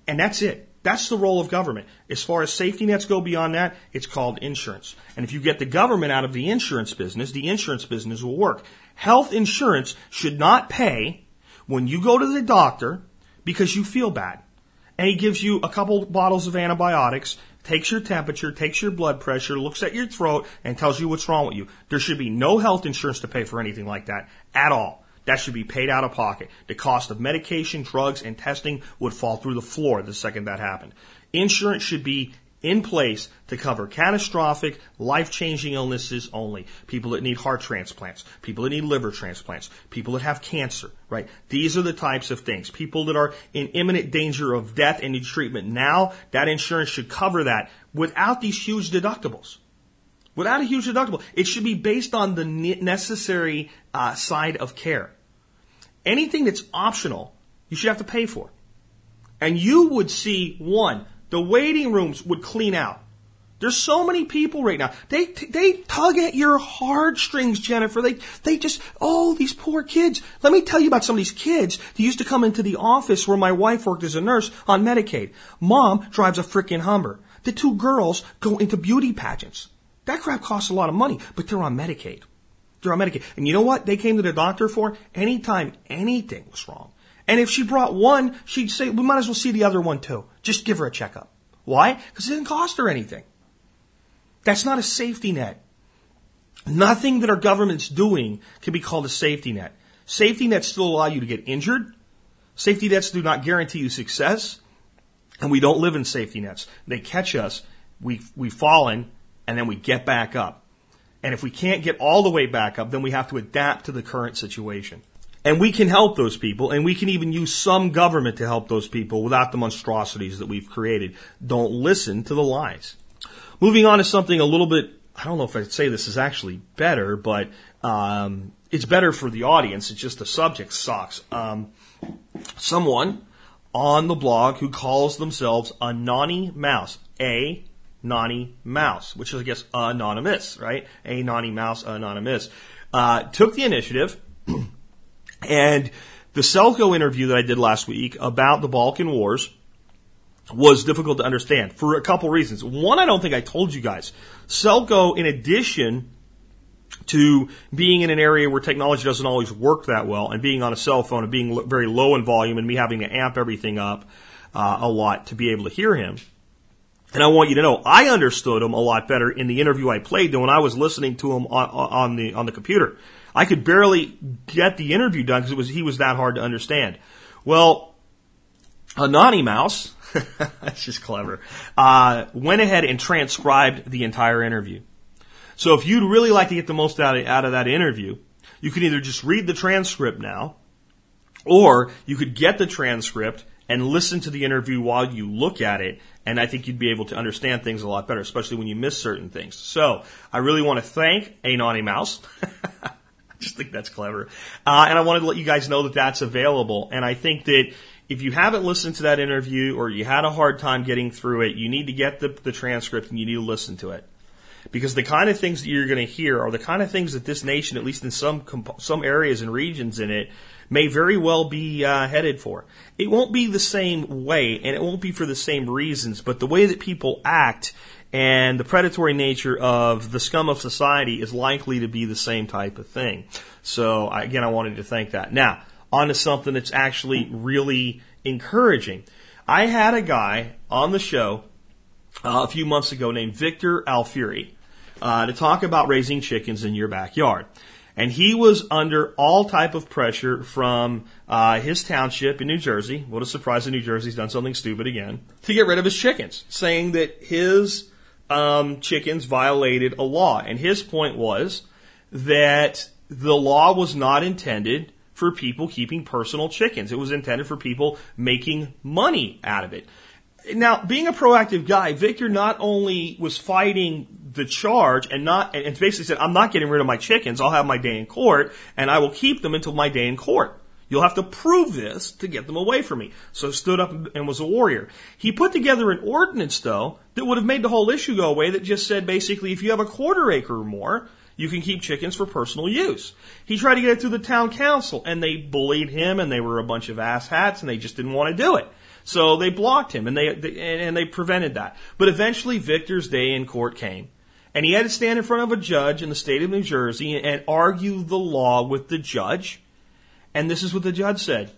Speaker 1: And that's it. That's the role of government. As far as safety nets go beyond that, it's called insurance. And if you get the government out of the insurance business, the insurance business will work. Health insurance should not pay when you go to the doctor because you feel bad. And he gives you a couple bottles of antibiotics, takes your temperature, takes your blood pressure, looks at your throat, and tells you what's wrong with you. There should be no health insurance to pay for anything like that at all. That should be paid out of pocket. The cost of medication, drugs, and testing would fall through the floor the second that happened. Insurance should be in place to cover catastrophic, life-changing illnesses only. People that need heart transplants, people that need liver transplants, people that have cancer, right? These are the types of things. People that are in imminent danger of death and need treatment now, that insurance should cover that without these huge deductibles. Without a huge deductible. It should be based on the necessary uh, side of care. Anything that's optional, you should have to pay for. And you would see one, the waiting rooms would clean out. There's so many people right now. They they tug at your heartstrings, Jennifer. They they just oh these poor kids. Let me tell you about some of these kids that used to come into the office where my wife worked as a nurse on Medicaid. Mom drives a freaking Hummer. The two girls go into beauty pageants. That crap costs a lot of money, but they're on Medicaid. They're on Medicaid. And you know what they came to the doctor for? Anytime anything was wrong. And if she brought one, she'd say, we might as well see the other one too. Just give her a checkup. Why? Because it didn't cost her anything. That's not a safety net. Nothing that our government's doing can be called a safety net. Safety nets still allow you to get injured. Safety nets do not guarantee you success. And we don't live in safety nets. They catch us, we, we've fallen, and then we get back up. And if we can't get all the way back up, then we have to adapt to the current situation. And we can help those people, and we can even use some government to help those people without the monstrosities that we've created. Don't listen to the lies. Moving on to something a little bit, I don't know if I'd say this is actually better, but um, it's better for the audience. It's just the subject sucks. Um, someone on the blog who calls themselves a Nani Mouse, A Nani Mouse, which is, I guess, anonymous, right? A Nani Mouse, anonymous, uh, took the initiative *clears throat* and the Selco interview that I did last week about the Balkan Wars was difficult to understand for a couple reasons. One, I don't think I told you guys. Selco, in addition to being in an area where technology doesn't always work that well and being on a cell phone and being very low in volume and me having to amp everything up uh, a lot to be able to hear him, and I want you to know, I understood him a lot better in the interview I played than when I was listening to him on, on the on the computer. I could barely get the interview done because it was he was that hard to understand. Well, Anani Mouse, *laughs* that's just clever, uh, went ahead and transcribed the entire interview. So if you'd really like to get the most out of, out of that interview, you can either just read the transcript now, or you could get the transcript and listen to the interview while you look at it and I think you'd be able to understand things a lot better, especially when you miss certain things. So I really want to thank A Naughty Mouse. *laughs* I just think that's clever. Uh, and I wanted to let you guys know that that's available. And I think that if you haven't listened to that interview or you had a hard time getting through it, you need to get the, the transcript and you need to listen to it. because the kind of things that you're going to hear are the kind of things that this nation, at least in some some areas and regions in it, may very well be uh, headed for. It won't be the same way, and it won't be for the same reasons, but the way that people act and the predatory nature of the scum of society is likely to be the same type of thing. So again, I wanted to thank that. Now, on to something that's actually really encouraging. I had a guy on the show uh, a few months ago named Victor Alfieri uh, to talk about raising chickens in your backyard. And he was under all type of pressure from uh, his township in New Jersey. What a surprise that New Jersey's done something stupid again. To get rid of his chickens, saying that his um, chickens violated a law. And his point was that the law was not intended for people keeping personal chickens. It was intended for people making money out of it. Now, being a proactive guy, Victor not only was fighting the charge and not, and basically said, I'm not getting rid of my chickens. I'll have my day in court and I will keep them until my day in court. You'll have to prove this to get them away from me. So stood up and was a warrior. He put together an ordinance though that would have made the whole issue go away that just said basically if you have a quarter acre or more, you can keep chickens for personal use. He tried to get it through the town council and they bullied him and they were a bunch of asshats and they just didn't want to do it. So they blocked him and they, they and they prevented that. But eventually Victor's day in court came. And he had to stand in front of a judge in the state of New Jersey and argue the law with the judge. And this is what the judge said.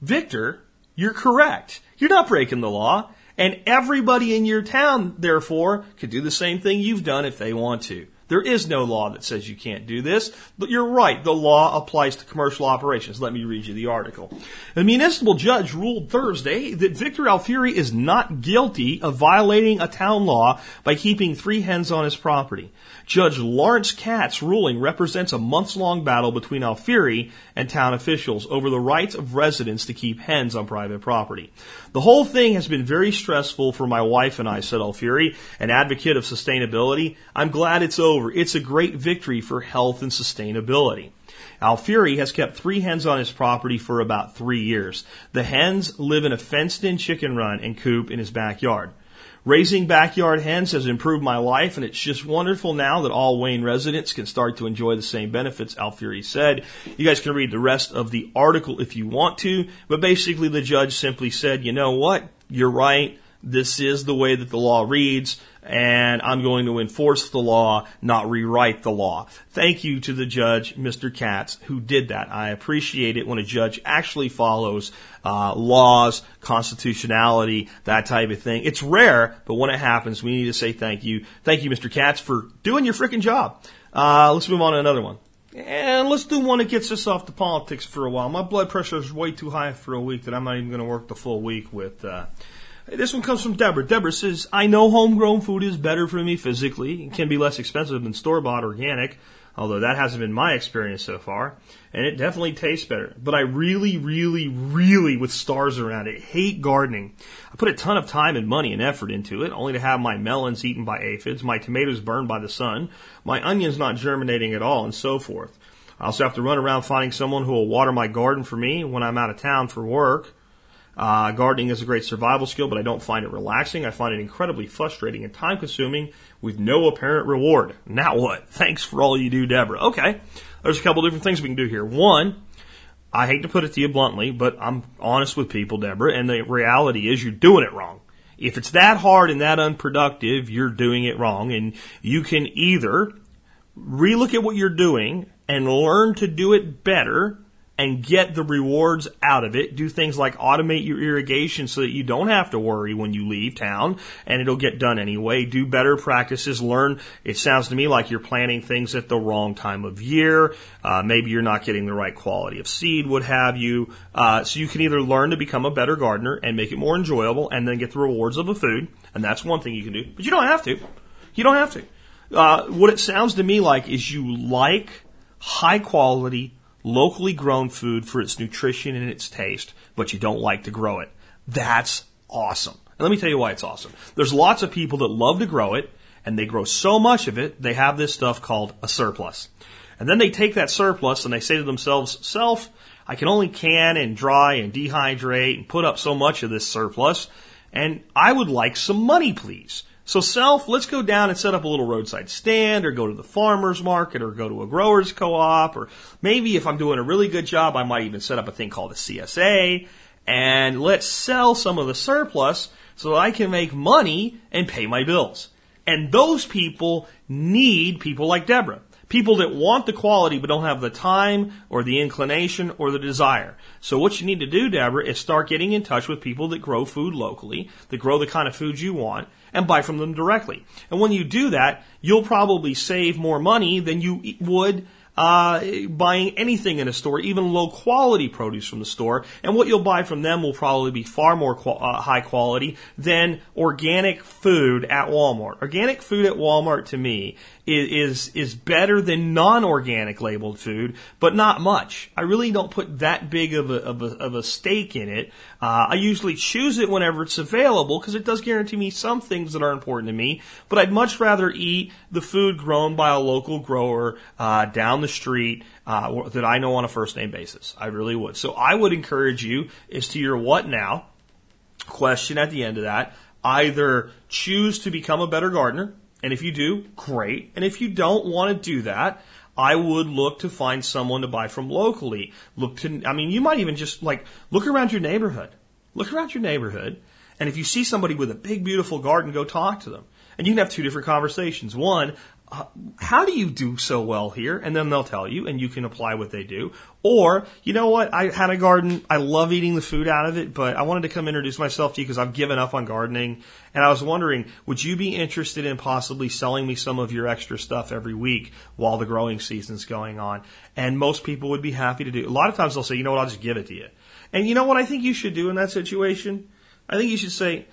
Speaker 1: Victor, you're correct. You're not breaking the law. And everybody in your town, therefore, could do the same thing you've done if they want to. There is no law that says you can't do this, but you're right. The law applies to commercial operations. Let me read you the article. The municipal judge ruled Thursday that Victor Alfieri is not guilty of violating a town law by keeping three hens on his property. Judge Lawrence Katz's ruling represents a months long battle between Alfieri and town officials over the rights of residents to keep hens on private property. The whole thing has been very stressful for my wife and I, said Alfieri, an advocate of sustainability. I'm glad it's over. It's a great victory for health and sustainability. Alfieri has kept three hens on his property for about three years. The hens live in a fenced in chicken run and coop in his backyard. Raising backyard hens has improved my life, and it's just wonderful now that all Wayne residents can start to enjoy the same benefits, Alfieri said. You guys can read the rest of the article if you want to, but basically the judge simply said, you know what? You're right. This is the way that the law reads and I'm going to enforce the law, not rewrite the law. Thank you to the judge, Mr. Katz, who did that. I appreciate it when a judge actually follows uh, laws, constitutionality, that type of thing. It's rare, but when it happens, we need to say thank you. Thank you, Mr. Katz, for doing your freaking job. Uh, let's move on to another one. And let's do one that gets us off the politics for a while. My blood pressure is way too high for a week that I'm not even going to work the full week with. Uh, this one comes from Deborah. Deborah says, I know homegrown food is better for me physically and can be less expensive than store bought organic, although that hasn't been my experience so far. And it definitely tastes better. But I really, really, really, with stars around it, hate gardening. I put a ton of time and money and effort into it, only to have my melons eaten by aphids, my tomatoes burned by the sun, my onions not germinating at all, and so forth. I also have to run around finding someone who will water my garden for me when I'm out of town for work. Uh, gardening is a great survival skill, but I don't find it relaxing. I find it incredibly frustrating and time consuming with no apparent reward. Now what? *laughs* Thanks for all you do, Deborah. Okay. There's a couple different things we can do here. One, I hate to put it to you bluntly, but I'm honest with people, Deborah, and the reality is you're doing it wrong. If it's that hard and that unproductive, you're doing it wrong. And you can either relook at what you're doing and learn to do it better and get the rewards out of it. Do things like automate your irrigation so that you don't have to worry when you leave town and it'll get done anyway. Do better practices. Learn. It sounds to me like you're planting things at the wrong time of year. Uh, maybe you're not getting the right quality of seed, what have you. Uh, so you can either learn to become a better gardener and make it more enjoyable and then get the rewards of the food. And that's one thing you can do, but you don't have to. You don't have to. Uh, what it sounds to me like is you like high quality, locally grown food for its nutrition and its taste, but you don't like to grow it. That's awesome. And let me tell you why it's awesome. There's lots of people that love to grow it, and they grow so much of it, they have this stuff called a surplus. And then they take that surplus and they say to themselves, self, I can only can and dry and dehydrate and put up so much of this surplus, and I would like some money, please. So self, let's go down and set up a little roadside stand or go to the farmer's market or go to a grower's co-op or maybe if I'm doing a really good job, I might even set up a thing called a CSA and let's sell some of the surplus so I can make money and pay my bills. And those people need people like Deborah. People that want the quality but don't have the time or the inclination or the desire. So what you need to do, Deborah, is start getting in touch with people that grow food locally, that grow the kind of food you want, and buy from them directly. And when you do that, you'll probably save more money than you would uh, buying anything in a store, even low quality produce from the store. And what you'll buy from them will probably be far more qual- uh, high quality than organic food at Walmart. Organic food at Walmart to me is is better than non-organic labeled food, but not much. I really don't put that big of a of a, of a stake in it. Uh, I usually choose it whenever it's available because it does guarantee me some things that are important to me. But I'd much rather eat the food grown by a local grower uh, down the street uh, that I know on a first name basis. I really would. So I would encourage you as to your what now question at the end of that. Either choose to become a better gardener and if you do, great. And if you don't want to do that, I would look to find someone to buy from locally. Look to, I mean, you might even just like look around your neighborhood. Look around your neighborhood. And if you see somebody with a big, beautiful garden, go talk to them. And you can have two different conversations. One, how do you do so well here? And then they'll tell you, and you can apply what they do. Or, you know what? I had a garden. I love eating the food out of it, but I wanted to come introduce myself to you because I've given up on gardening. And I was wondering, would you be interested in possibly selling me some of your extra stuff every week while the growing season's going on? And most people would be happy to do. A lot of times they'll say, you know what? I'll just give it to you. And you know what I think you should do in that situation? I think you should say,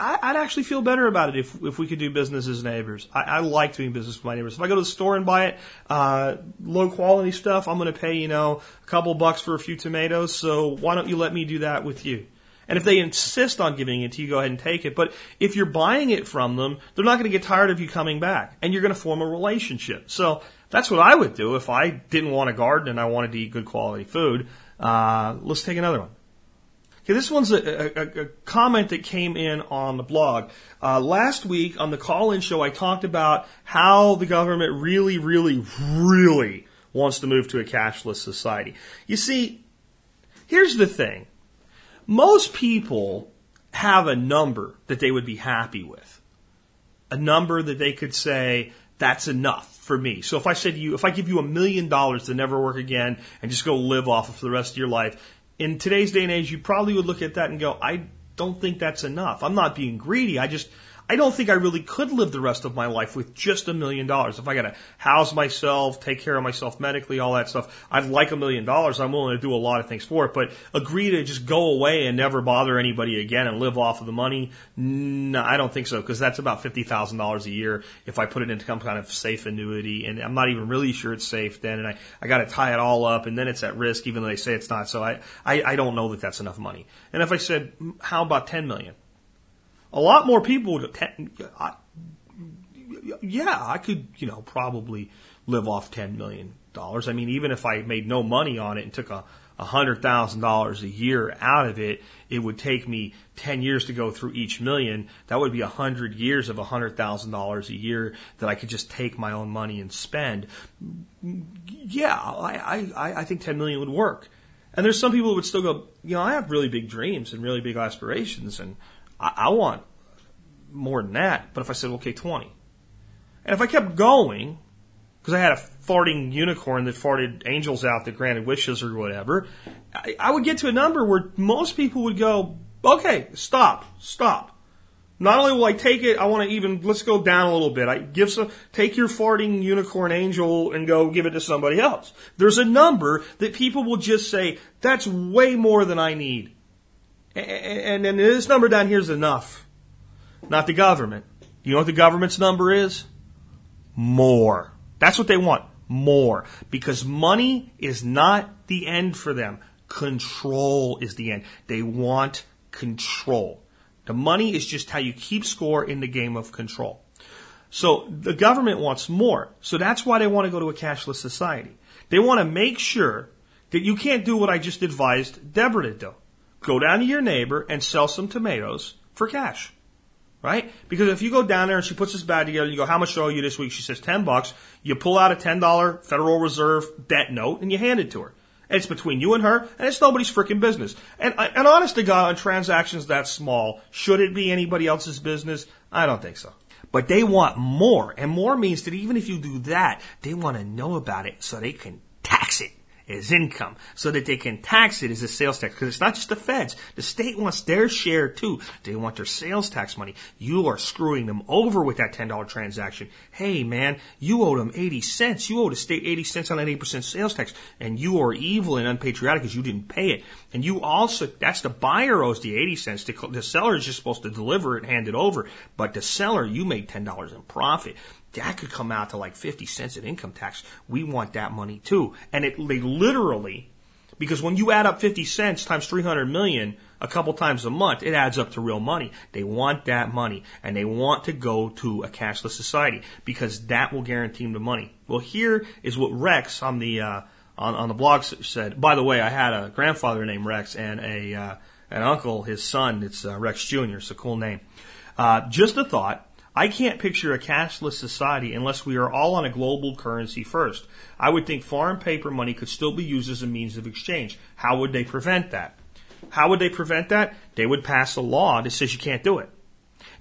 Speaker 1: I, would actually feel better about it if if we could do business as neighbors. I, I like doing business with my neighbors. If I go to the store and buy it, uh, low quality stuff, I'm going to pay you know a couple bucks for a few tomatoes. So why don't you let me do that with you? And if they insist on giving it to you, go ahead and take it. But if you're buying it from them, they're not going to get tired of you coming back, and you're going to form a relationship. So that's what I would do if I didn't want a garden and I wanted to eat good quality food. Uh, let's take another one. Okay, this one's a, a, a, comment that came in on the blog. Uh, last week on the call-in show, I talked about how the government really, really, really wants to move to a cashless society. You see, here's the thing. Most people have a number that they would be happy with. A number that they could say, that's enough for me. So if I said to you, if I give you a million dollars to never work again and just go live off of for the rest of your life, in today's day and age, you probably would look at that and go, I don't think that's enough. I'm not being greedy. I just, I don't think I really could live the rest of my life with just a million dollars. If I got to house myself, take care of myself medically, all that stuff, I'd like a million dollars. I'm willing to do a lot of things for it, but agree to just go away and never bother anybody again and live off of the money? No, I don't think so because that's about $50,000 a year if I put it into some kind of safe annuity and I'm not even really sure it's safe then and I, I got to tie it all up and then it's at risk even though they say it's not. So I, I, I don't know that that's enough money. And if I said, how about 10 million? A lot more people would. I, yeah, I could, you know, probably live off ten million dollars. I mean, even if I made no money on it and took a hundred thousand dollars a year out of it, it would take me ten years to go through each million. That would be a hundred years of a hundred thousand dollars a year that I could just take my own money and spend. Yeah, I, I, I think ten million would work. And there's some people who would still go, you know, I have really big dreams and really big aspirations and I, want more than that. But if I said, okay, 20. And if I kept going, because I had a farting unicorn that farted angels out that granted wishes or whatever, I, I would get to a number where most people would go, okay, stop, stop. Not only will I take it, I want to even let's go down a little bit. I give some take your farting unicorn angel and go give it to somebody else. There's a number that people will just say that's way more than I need. And, and, this number down here is enough. Not the government. You know what the government's number is? More. That's what they want. More. Because money is not the end for them. Control is the end. They want control. The money is just how you keep score in the game of control. So the government wants more. So that's why they want to go to a cashless society. They want to make sure that you can't do what I just advised Deborah to do. Go down to your neighbor and sell some tomatoes for cash. right? Because if you go down there and she puts this bag together, you go, how much do I owe you this week? She says 10 bucks. You pull out a $10 Federal Reserve debt note and you hand it to her. It's between you and her, and it's nobody's freaking business. And, and honest to God, on transactions that small, should it be anybody else's business? I don't think so. But they want more, and more means that even if you do that, they want to know about it so they can tax it as income so that they can tax it as a sales tax. Because it's not just the feds. The state wants their share too. They want their sales tax money. You are screwing them over with that $10 transaction. Hey man, you owe them 80 cents. You owe the state 80 cents on that 8% sales tax. And you are evil and unpatriotic because you didn't pay it. And you also, that's the buyer owes the 80 cents. The, the seller is just supposed to deliver it and hand it over. But the seller, you made $10 in profit that could come out to like 50 cents in income tax. We want that money too. And it, they literally, because when you add up 50 cents times 300 million a couple times a month, it adds up to real money. They want that money and they want to go to a cashless society because that will guarantee them the money. Well, here is what Rex on the, uh, on, on the blog said. By the way, I had a grandfather named Rex and a, uh, an uncle, his son, it's uh, Rex Jr., it's a cool name. Uh, just a thought. I can't picture a cashless society unless we are all on a global currency first. I would think foreign paper money could still be used as a means of exchange. How would they prevent that? How would they prevent that? They would pass a law that says you can't do it.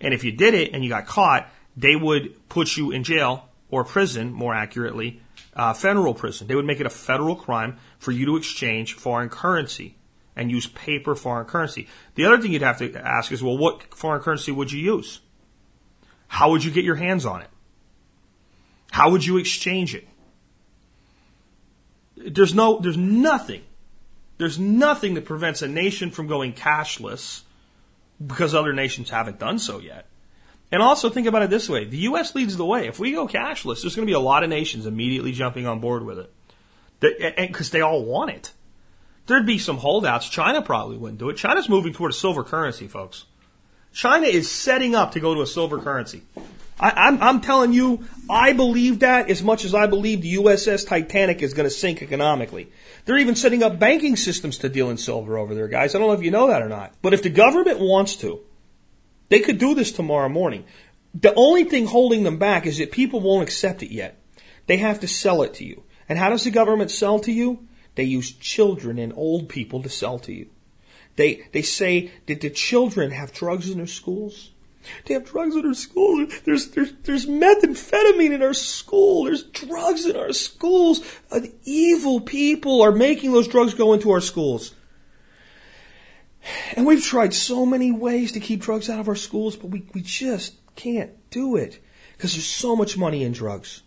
Speaker 1: And if you did it and you got caught, they would put you in jail or prison, more accurately, uh, federal prison. They would make it a federal crime for you to exchange foreign currency and use paper foreign currency. The other thing you'd have to ask is, well, what foreign currency would you use? How would you get your hands on it? How would you exchange it? There's no, there's nothing, there's nothing that prevents a nation from going cashless because other nations haven't done so yet. And also think about it this way. The U.S. leads the way. If we go cashless, there's going to be a lot of nations immediately jumping on board with it. Because they all want it. There'd be some holdouts. China probably wouldn't do it. China's moving toward a silver currency, folks. China is setting up to go to a silver currency. I, am I'm, I'm telling you, I believe that as much as I believe the USS Titanic is going to sink economically. They're even setting up banking systems to deal in silver over there, guys. I don't know if you know that or not. But if the government wants to, they could do this tomorrow morning. The only thing holding them back is that people won't accept it yet. They have to sell it to you. And how does the government sell to you? They use children and old people to sell to you. They, they say that the children have drugs in their schools. They have drugs in our school. There's, there's, there's methamphetamine in our school. There's drugs in our schools. Uh, evil people are making those drugs go into our schools. And we've tried so many ways to keep drugs out of our schools, but we, we just can't do it because there's so much money in drugs.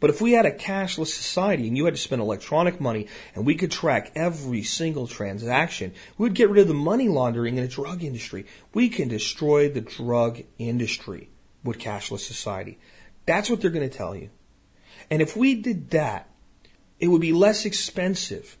Speaker 1: But if we had a cashless society and you had to spend electronic money and we could track every single transaction, we would get rid of the money laundering in the drug industry. We can destroy the drug industry with cashless society. That's what they're going to tell you. And if we did that, it would be less expensive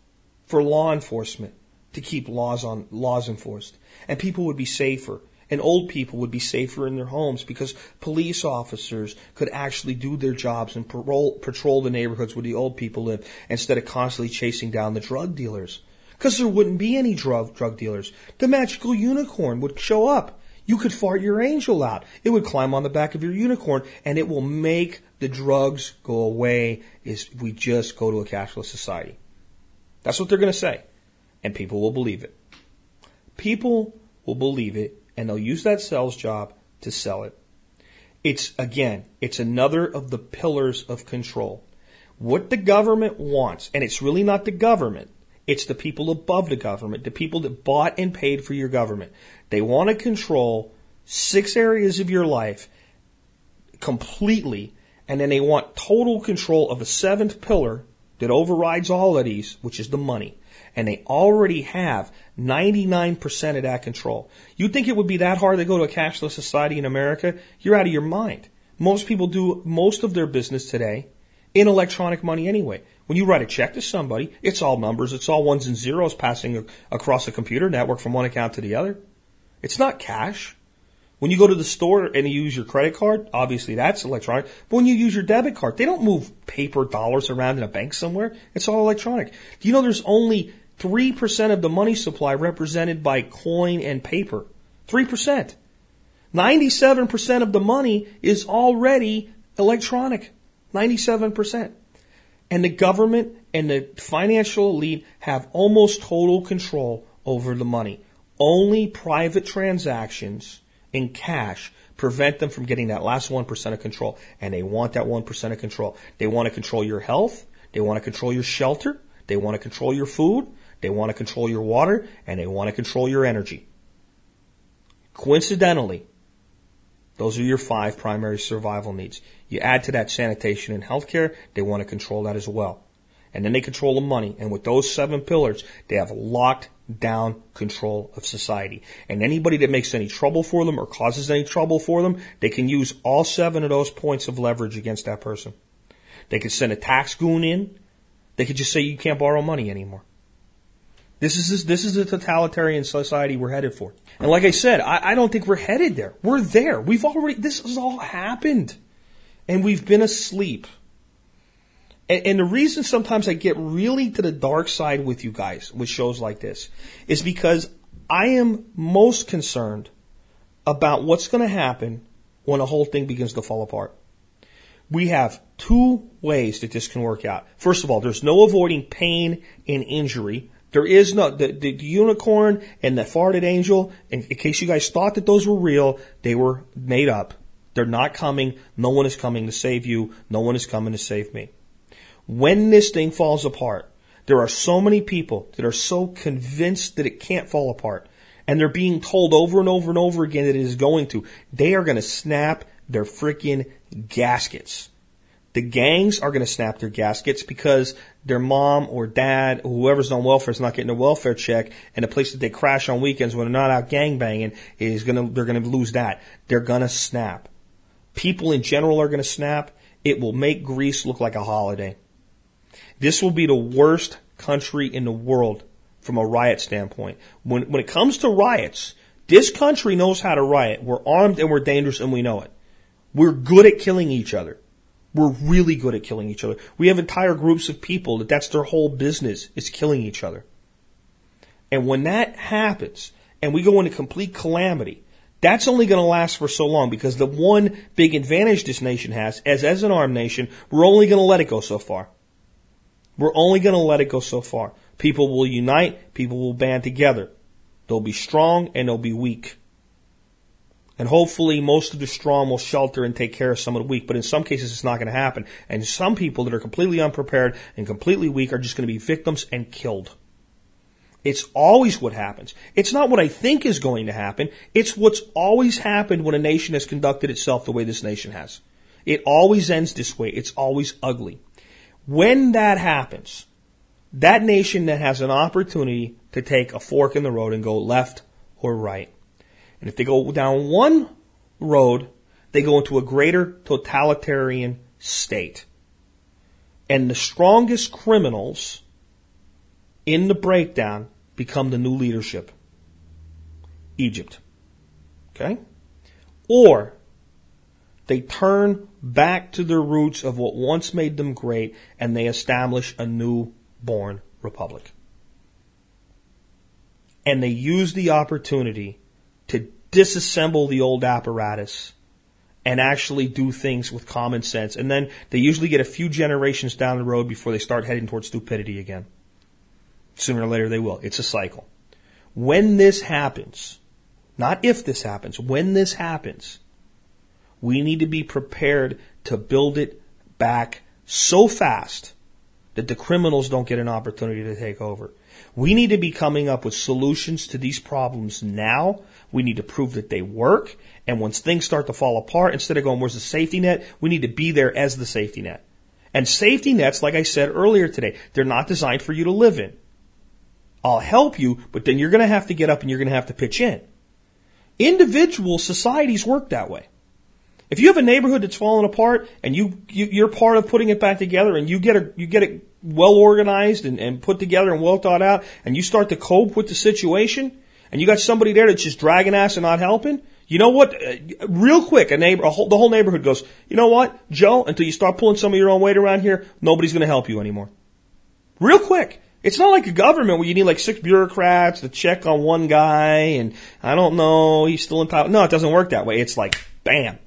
Speaker 1: for law enforcement to keep laws on laws enforced and people would be safer and old people would be safer in their homes because police officers could actually do their jobs and patrol the neighborhoods where the old people live instead of constantly chasing down the drug dealers. Because there wouldn't be any drug, drug dealers. The magical unicorn would show up. You could fart your angel out. It would climb on the back of your unicorn and it will make the drugs go away if we just go to a cashless society. That's what they're going to say. And people will believe it. People will believe it and they'll use that sales job to sell it. It's again, it's another of the pillars of control. What the government wants, and it's really not the government, it's the people above the government, the people that bought and paid for your government. They want to control six areas of your life completely, and then they want total control of a seventh pillar that overrides all of these, which is the money and they already have 99% of that control. You think it would be that hard to go to a cashless society in America? You're out of your mind. Most people do most of their business today in electronic money anyway. When you write a check to somebody, it's all numbers, it's all ones and zeros passing across a computer network from one account to the other. It's not cash. When you go to the store and you use your credit card, obviously that's electronic. But when you use your debit card, they don't move paper dollars around in a bank somewhere. It's all electronic. Do you know there's only 3% of the money supply represented by coin and paper. 3%. 97% of the money is already electronic. 97%. And the government and the financial elite have almost total control over the money. Only private transactions in cash prevent them from getting that last 1% of control. And they want that 1% of control. They want to control your health. They want to control your shelter. They want to control your food. They want to control your water. And they want to control your energy. Coincidentally, those are your five primary survival needs. You add to that sanitation and healthcare, they want to control that as well. And then they control the money. And with those seven pillars, they have locked down control of society. And anybody that makes any trouble for them or causes any trouble for them, they can use all seven of those points of leverage against that person. They could send a tax goon in. They could just say you can't borrow money anymore. This is this is the totalitarian society we're headed for. And like I said, I, I don't think we're headed there. We're there. We've already this has all happened, and we've been asleep. And, and the reason sometimes I get really to the dark side with you guys with shows like this is because I am most concerned about what's going to happen when the whole thing begins to fall apart. We have two ways that this can work out. First of all, there's no avoiding pain and injury there is no, the, the, unicorn and the farted angel, in, in case you guys thought that those were real, they were made up. They're not coming. No one is coming to save you. No one is coming to save me. When this thing falls apart, there are so many people that are so convinced that it can't fall apart. And they're being told over and over and over again that it is going to. They are going to snap their freaking gaskets. The gangs are going to snap their gaskets because their mom or dad or whoever's on welfare is not getting a welfare check, and the place that they crash on weekends when they're not out gang banging is going to they're going to lose that. They're going to snap. People in general are going to snap. It will make Greece look like a holiday. This will be the worst country in the world from a riot standpoint. When when it comes to riots, this country knows how to riot. We're armed and we're dangerous and we know it. We're good at killing each other. We're really good at killing each other. We have entire groups of people that that's their whole business is killing each other. And when that happens and we go into complete calamity, that's only going to last for so long because the one big advantage this nation has, as as an armed nation, we're only going to let it go so far. We're only going to let it go so far. People will unite, people will band together. They'll be strong and they'll be weak. And hopefully most of the strong will shelter and take care of some of the weak. But in some cases, it's not going to happen. And some people that are completely unprepared and completely weak are just going to be victims and killed. It's always what happens. It's not what I think is going to happen. It's what's always happened when a nation has conducted itself the way this nation has. It always ends this way. It's always ugly. When that happens, that nation that has an opportunity to take a fork in the road and go left or right and if they go down one road, they go into a greater totalitarian state. And the strongest criminals in the breakdown become the new leadership. Egypt. Okay? Or they turn back to their roots of what once made them great and they establish a new born republic. And they use the opportunity to disassemble the old apparatus and actually do things with common sense. And then they usually get a few generations down the road before they start heading towards stupidity again. Sooner or later they will. It's a cycle. When this happens, not if this happens, when this happens, we need to be prepared to build it back so fast that the criminals don't get an opportunity to take over. We need to be coming up with solutions to these problems now. We need to prove that they work. And once things start to fall apart, instead of going, where's the safety net? We need to be there as the safety net. And safety nets, like I said earlier today, they're not designed for you to live in. I'll help you, but then you're going to have to get up and you're going to have to pitch in. Individual societies work that way. If you have a neighborhood that's falling apart and you, you are part of putting it back together and you get a you get it well organized and, and put together and well thought out and you start to cope with the situation and you got somebody there that's just dragging ass and not helping, you know what? Uh, real quick, a neighbor, a whole, the whole neighborhood goes, you know what, Joe? Until you start pulling some of your own weight around here, nobody's going to help you anymore. Real quick, It's not like a government where you need like six bureaucrats to check on one guy and I don't know, he's still in power. No, it doesn't work that way. It's like bam.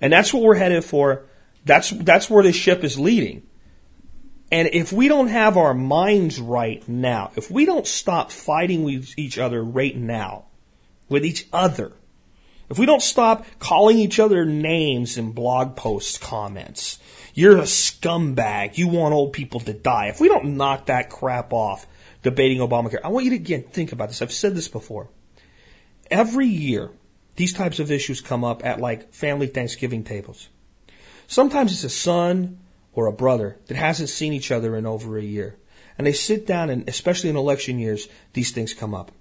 Speaker 1: And that's what we're headed for. That's, that's where this ship is leading. And if we don't have our minds right now, if we don't stop fighting with each other right now, with each other, if we don't stop calling each other names in blog post comments, you're a scumbag, you want old people to die. If we don't knock that crap off debating Obamacare, I want you to again think about this. I've said this before. Every year, these types of issues come up at like family Thanksgiving tables. Sometimes it's a son or a brother that hasn't seen each other in over a year. And they sit down and especially in election years, these things come up.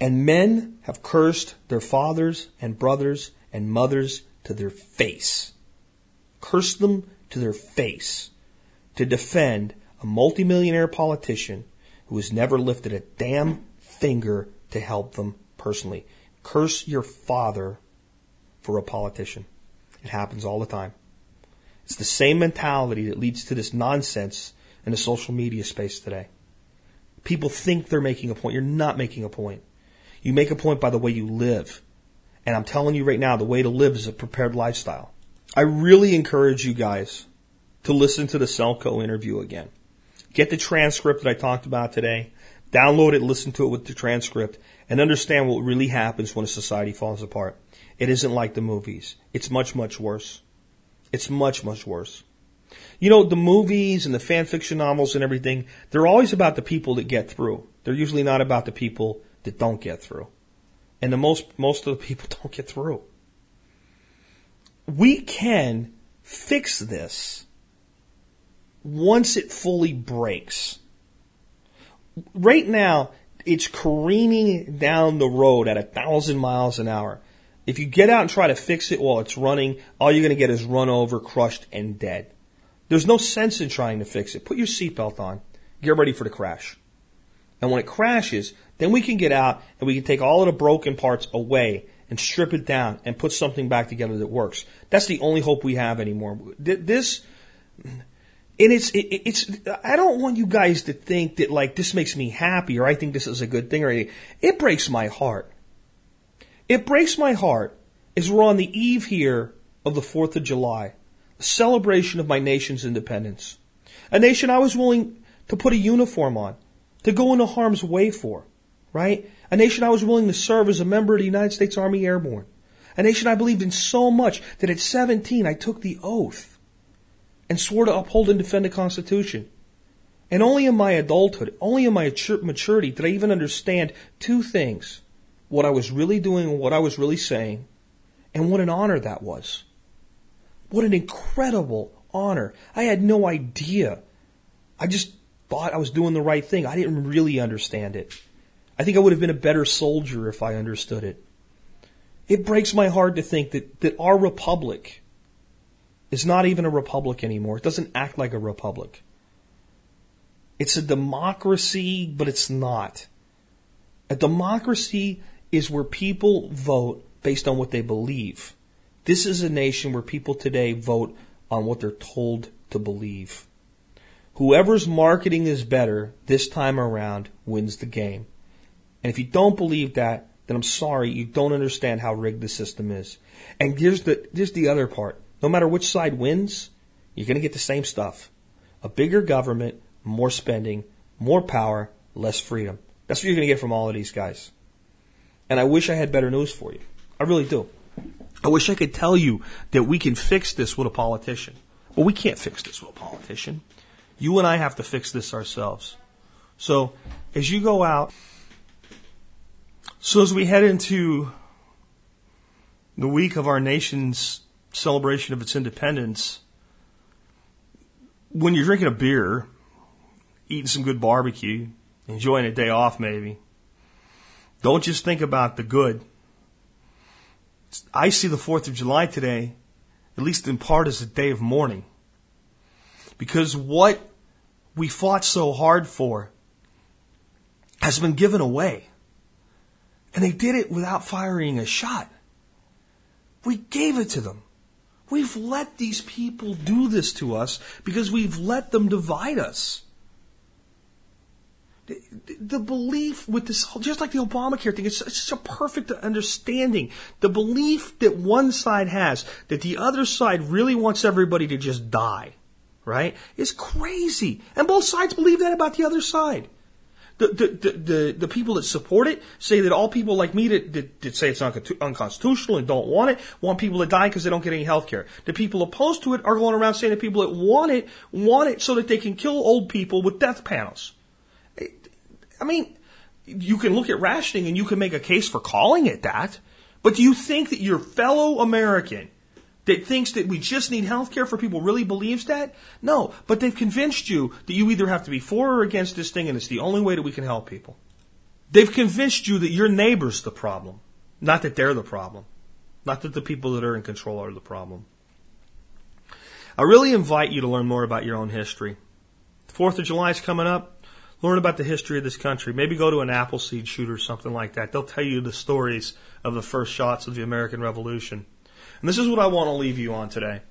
Speaker 1: And men have cursed their fathers and brothers and mothers to their face. Cursed them to their face to defend a multimillionaire politician who has never lifted a damn finger to help them personally. Curse your father for a politician. It happens all the time. It's the same mentality that leads to this nonsense in the social media space today. People think they're making a point. You're not making a point. You make a point by the way you live. And I'm telling you right now, the way to live is a prepared lifestyle. I really encourage you guys to listen to the Selco interview again. Get the transcript that I talked about today. Download it, listen to it with the transcript, and understand what really happens when a society falls apart. It isn't like the movies. It's much, much worse. It's much, much worse. You know, the movies and the fan fiction novels and everything, they're always about the people that get through. They're usually not about the people that don't get through. And the most, most of the people *laughs* don't get through. We can fix this once it fully breaks. Right now, it's careening down the road at a thousand miles an hour. If you get out and try to fix it while it's running, all you're going to get is run over, crushed, and dead. There's no sense in trying to fix it. Put your seatbelt on. Get ready for the crash. And when it crashes, then we can get out and we can take all of the broken parts away and strip it down and put something back together that works. That's the only hope we have anymore. This, and it's, it's, I don't want you guys to think that like this makes me happy or I think this is a good thing or anything. It breaks my heart. It breaks my heart as we're on the eve here of the 4th of July, a celebration of my nation's independence. A nation I was willing to put a uniform on, to go into harm's way for, right? A nation I was willing to serve as a member of the United States Army Airborne. A nation I believed in so much that at 17 I took the oath and swore to uphold and defend the Constitution. And only in my adulthood, only in my maturity did I even understand two things what I was really doing and what I was really saying, and what an honor that was. What an incredible honor. I had no idea. I just thought I was doing the right thing. I didn't really understand it. I think I would have been a better soldier if I understood it. It breaks my heart to think that, that our republic is not even a republic anymore. It doesn't act like a republic. It's a democracy, but it's not. A democracy is where people vote based on what they believe. This is a nation where people today vote on what they're told to believe. Whoever's marketing is better this time around wins the game. And if you don't believe that, then I'm sorry, you don't understand how rigged the system is. And here's the, here's the other part. No matter which side wins, you're going to get the same stuff. A bigger government, more spending, more power, less freedom. That's what you're going to get from all of these guys. And I wish I had better news for you. I really do. I wish I could tell you that we can fix this with a politician. But we can't fix this with a politician. You and I have to fix this ourselves. So, as you go out, so as we head into the week of our nation's celebration of its independence, when you're drinking a beer, eating some good barbecue, enjoying a day off maybe, don't just think about the good. I see the 4th of July today, at least in part, as a day of mourning. Because what we fought so hard for has been given away. And they did it without firing a shot. We gave it to them. We've let these people do this to us because we've let them divide us. The, belief with this, just like the Obamacare thing, it's, it's such a perfect understanding. The belief that one side has that the other side really wants everybody to just die, right, is crazy. And both sides believe that about the other side. The, the, the, the, the people that support it say that all people like me that, that, that say it's unconstitutional and don't want it want people to die because they don't get any health care. The people opposed to it are going around saying that people that want it want it so that they can kill old people with death panels. I mean, you can look at rationing and you can make a case for calling it that, but do you think that your fellow American that thinks that we just need health care for people really believes that? No, but they've convinced you that you either have to be for or against this thing and it's the only way that we can help people. They've convinced you that your neighbor's the problem, not that they're the problem, not that the people that are in control are the problem. I really invite you to learn more about your own history. The 4th of July is coming up. Learn about the history of this country. Maybe go to an Appleseed shoot or something like that. They'll tell you the stories of the first shots of the American Revolution. And this is what I want to leave you on today.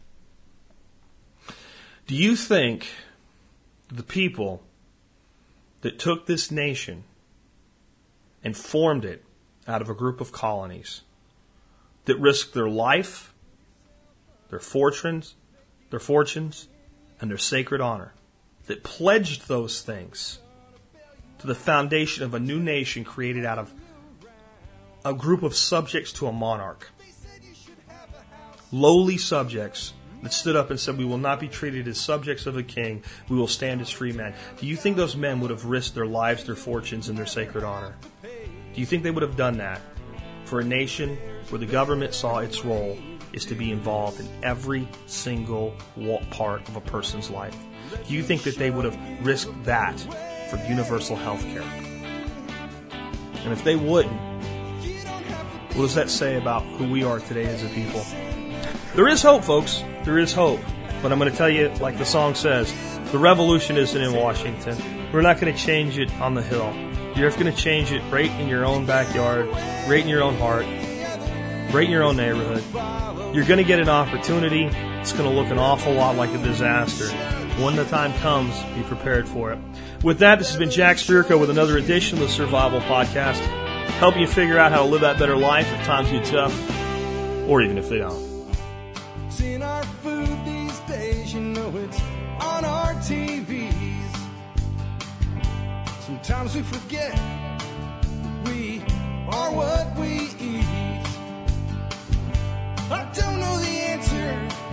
Speaker 1: Do you think the people that took this nation and formed it out of a group of colonies that risked their life, their fortunes, their fortunes, and their sacred honor, that pledged those things to the foundation of a new nation created out of a group of subjects to a monarch lowly subjects that stood up and said, We will not be treated as subjects of a king. We will stand as free men. Do you think those men would have risked their lives, their fortunes, and their sacred honor? Do you think they would have done that for a nation where the government saw its role is to be involved in every single part of a person's life? Do you think that they would have risked that for universal health care? And if they wouldn't, what does that say about who we are today as a people? There is hope, folks. There is hope. But I'm going to tell you, like the song says, the revolution isn't in Washington. We're not going to change it on the Hill. You're going to change it right in your own backyard, right in your own heart, right in your own neighborhood. You're going to get an opportunity. It's going to look an awful lot like a disaster. When the time comes, be prepared for it. With that, this has been Jack Spirko with another edition of the Survival Podcast. Help you figure out how to live that better life if times get tough, or even if they don't.
Speaker 2: Sometimes we forget we are what we eat. I don't know the answer.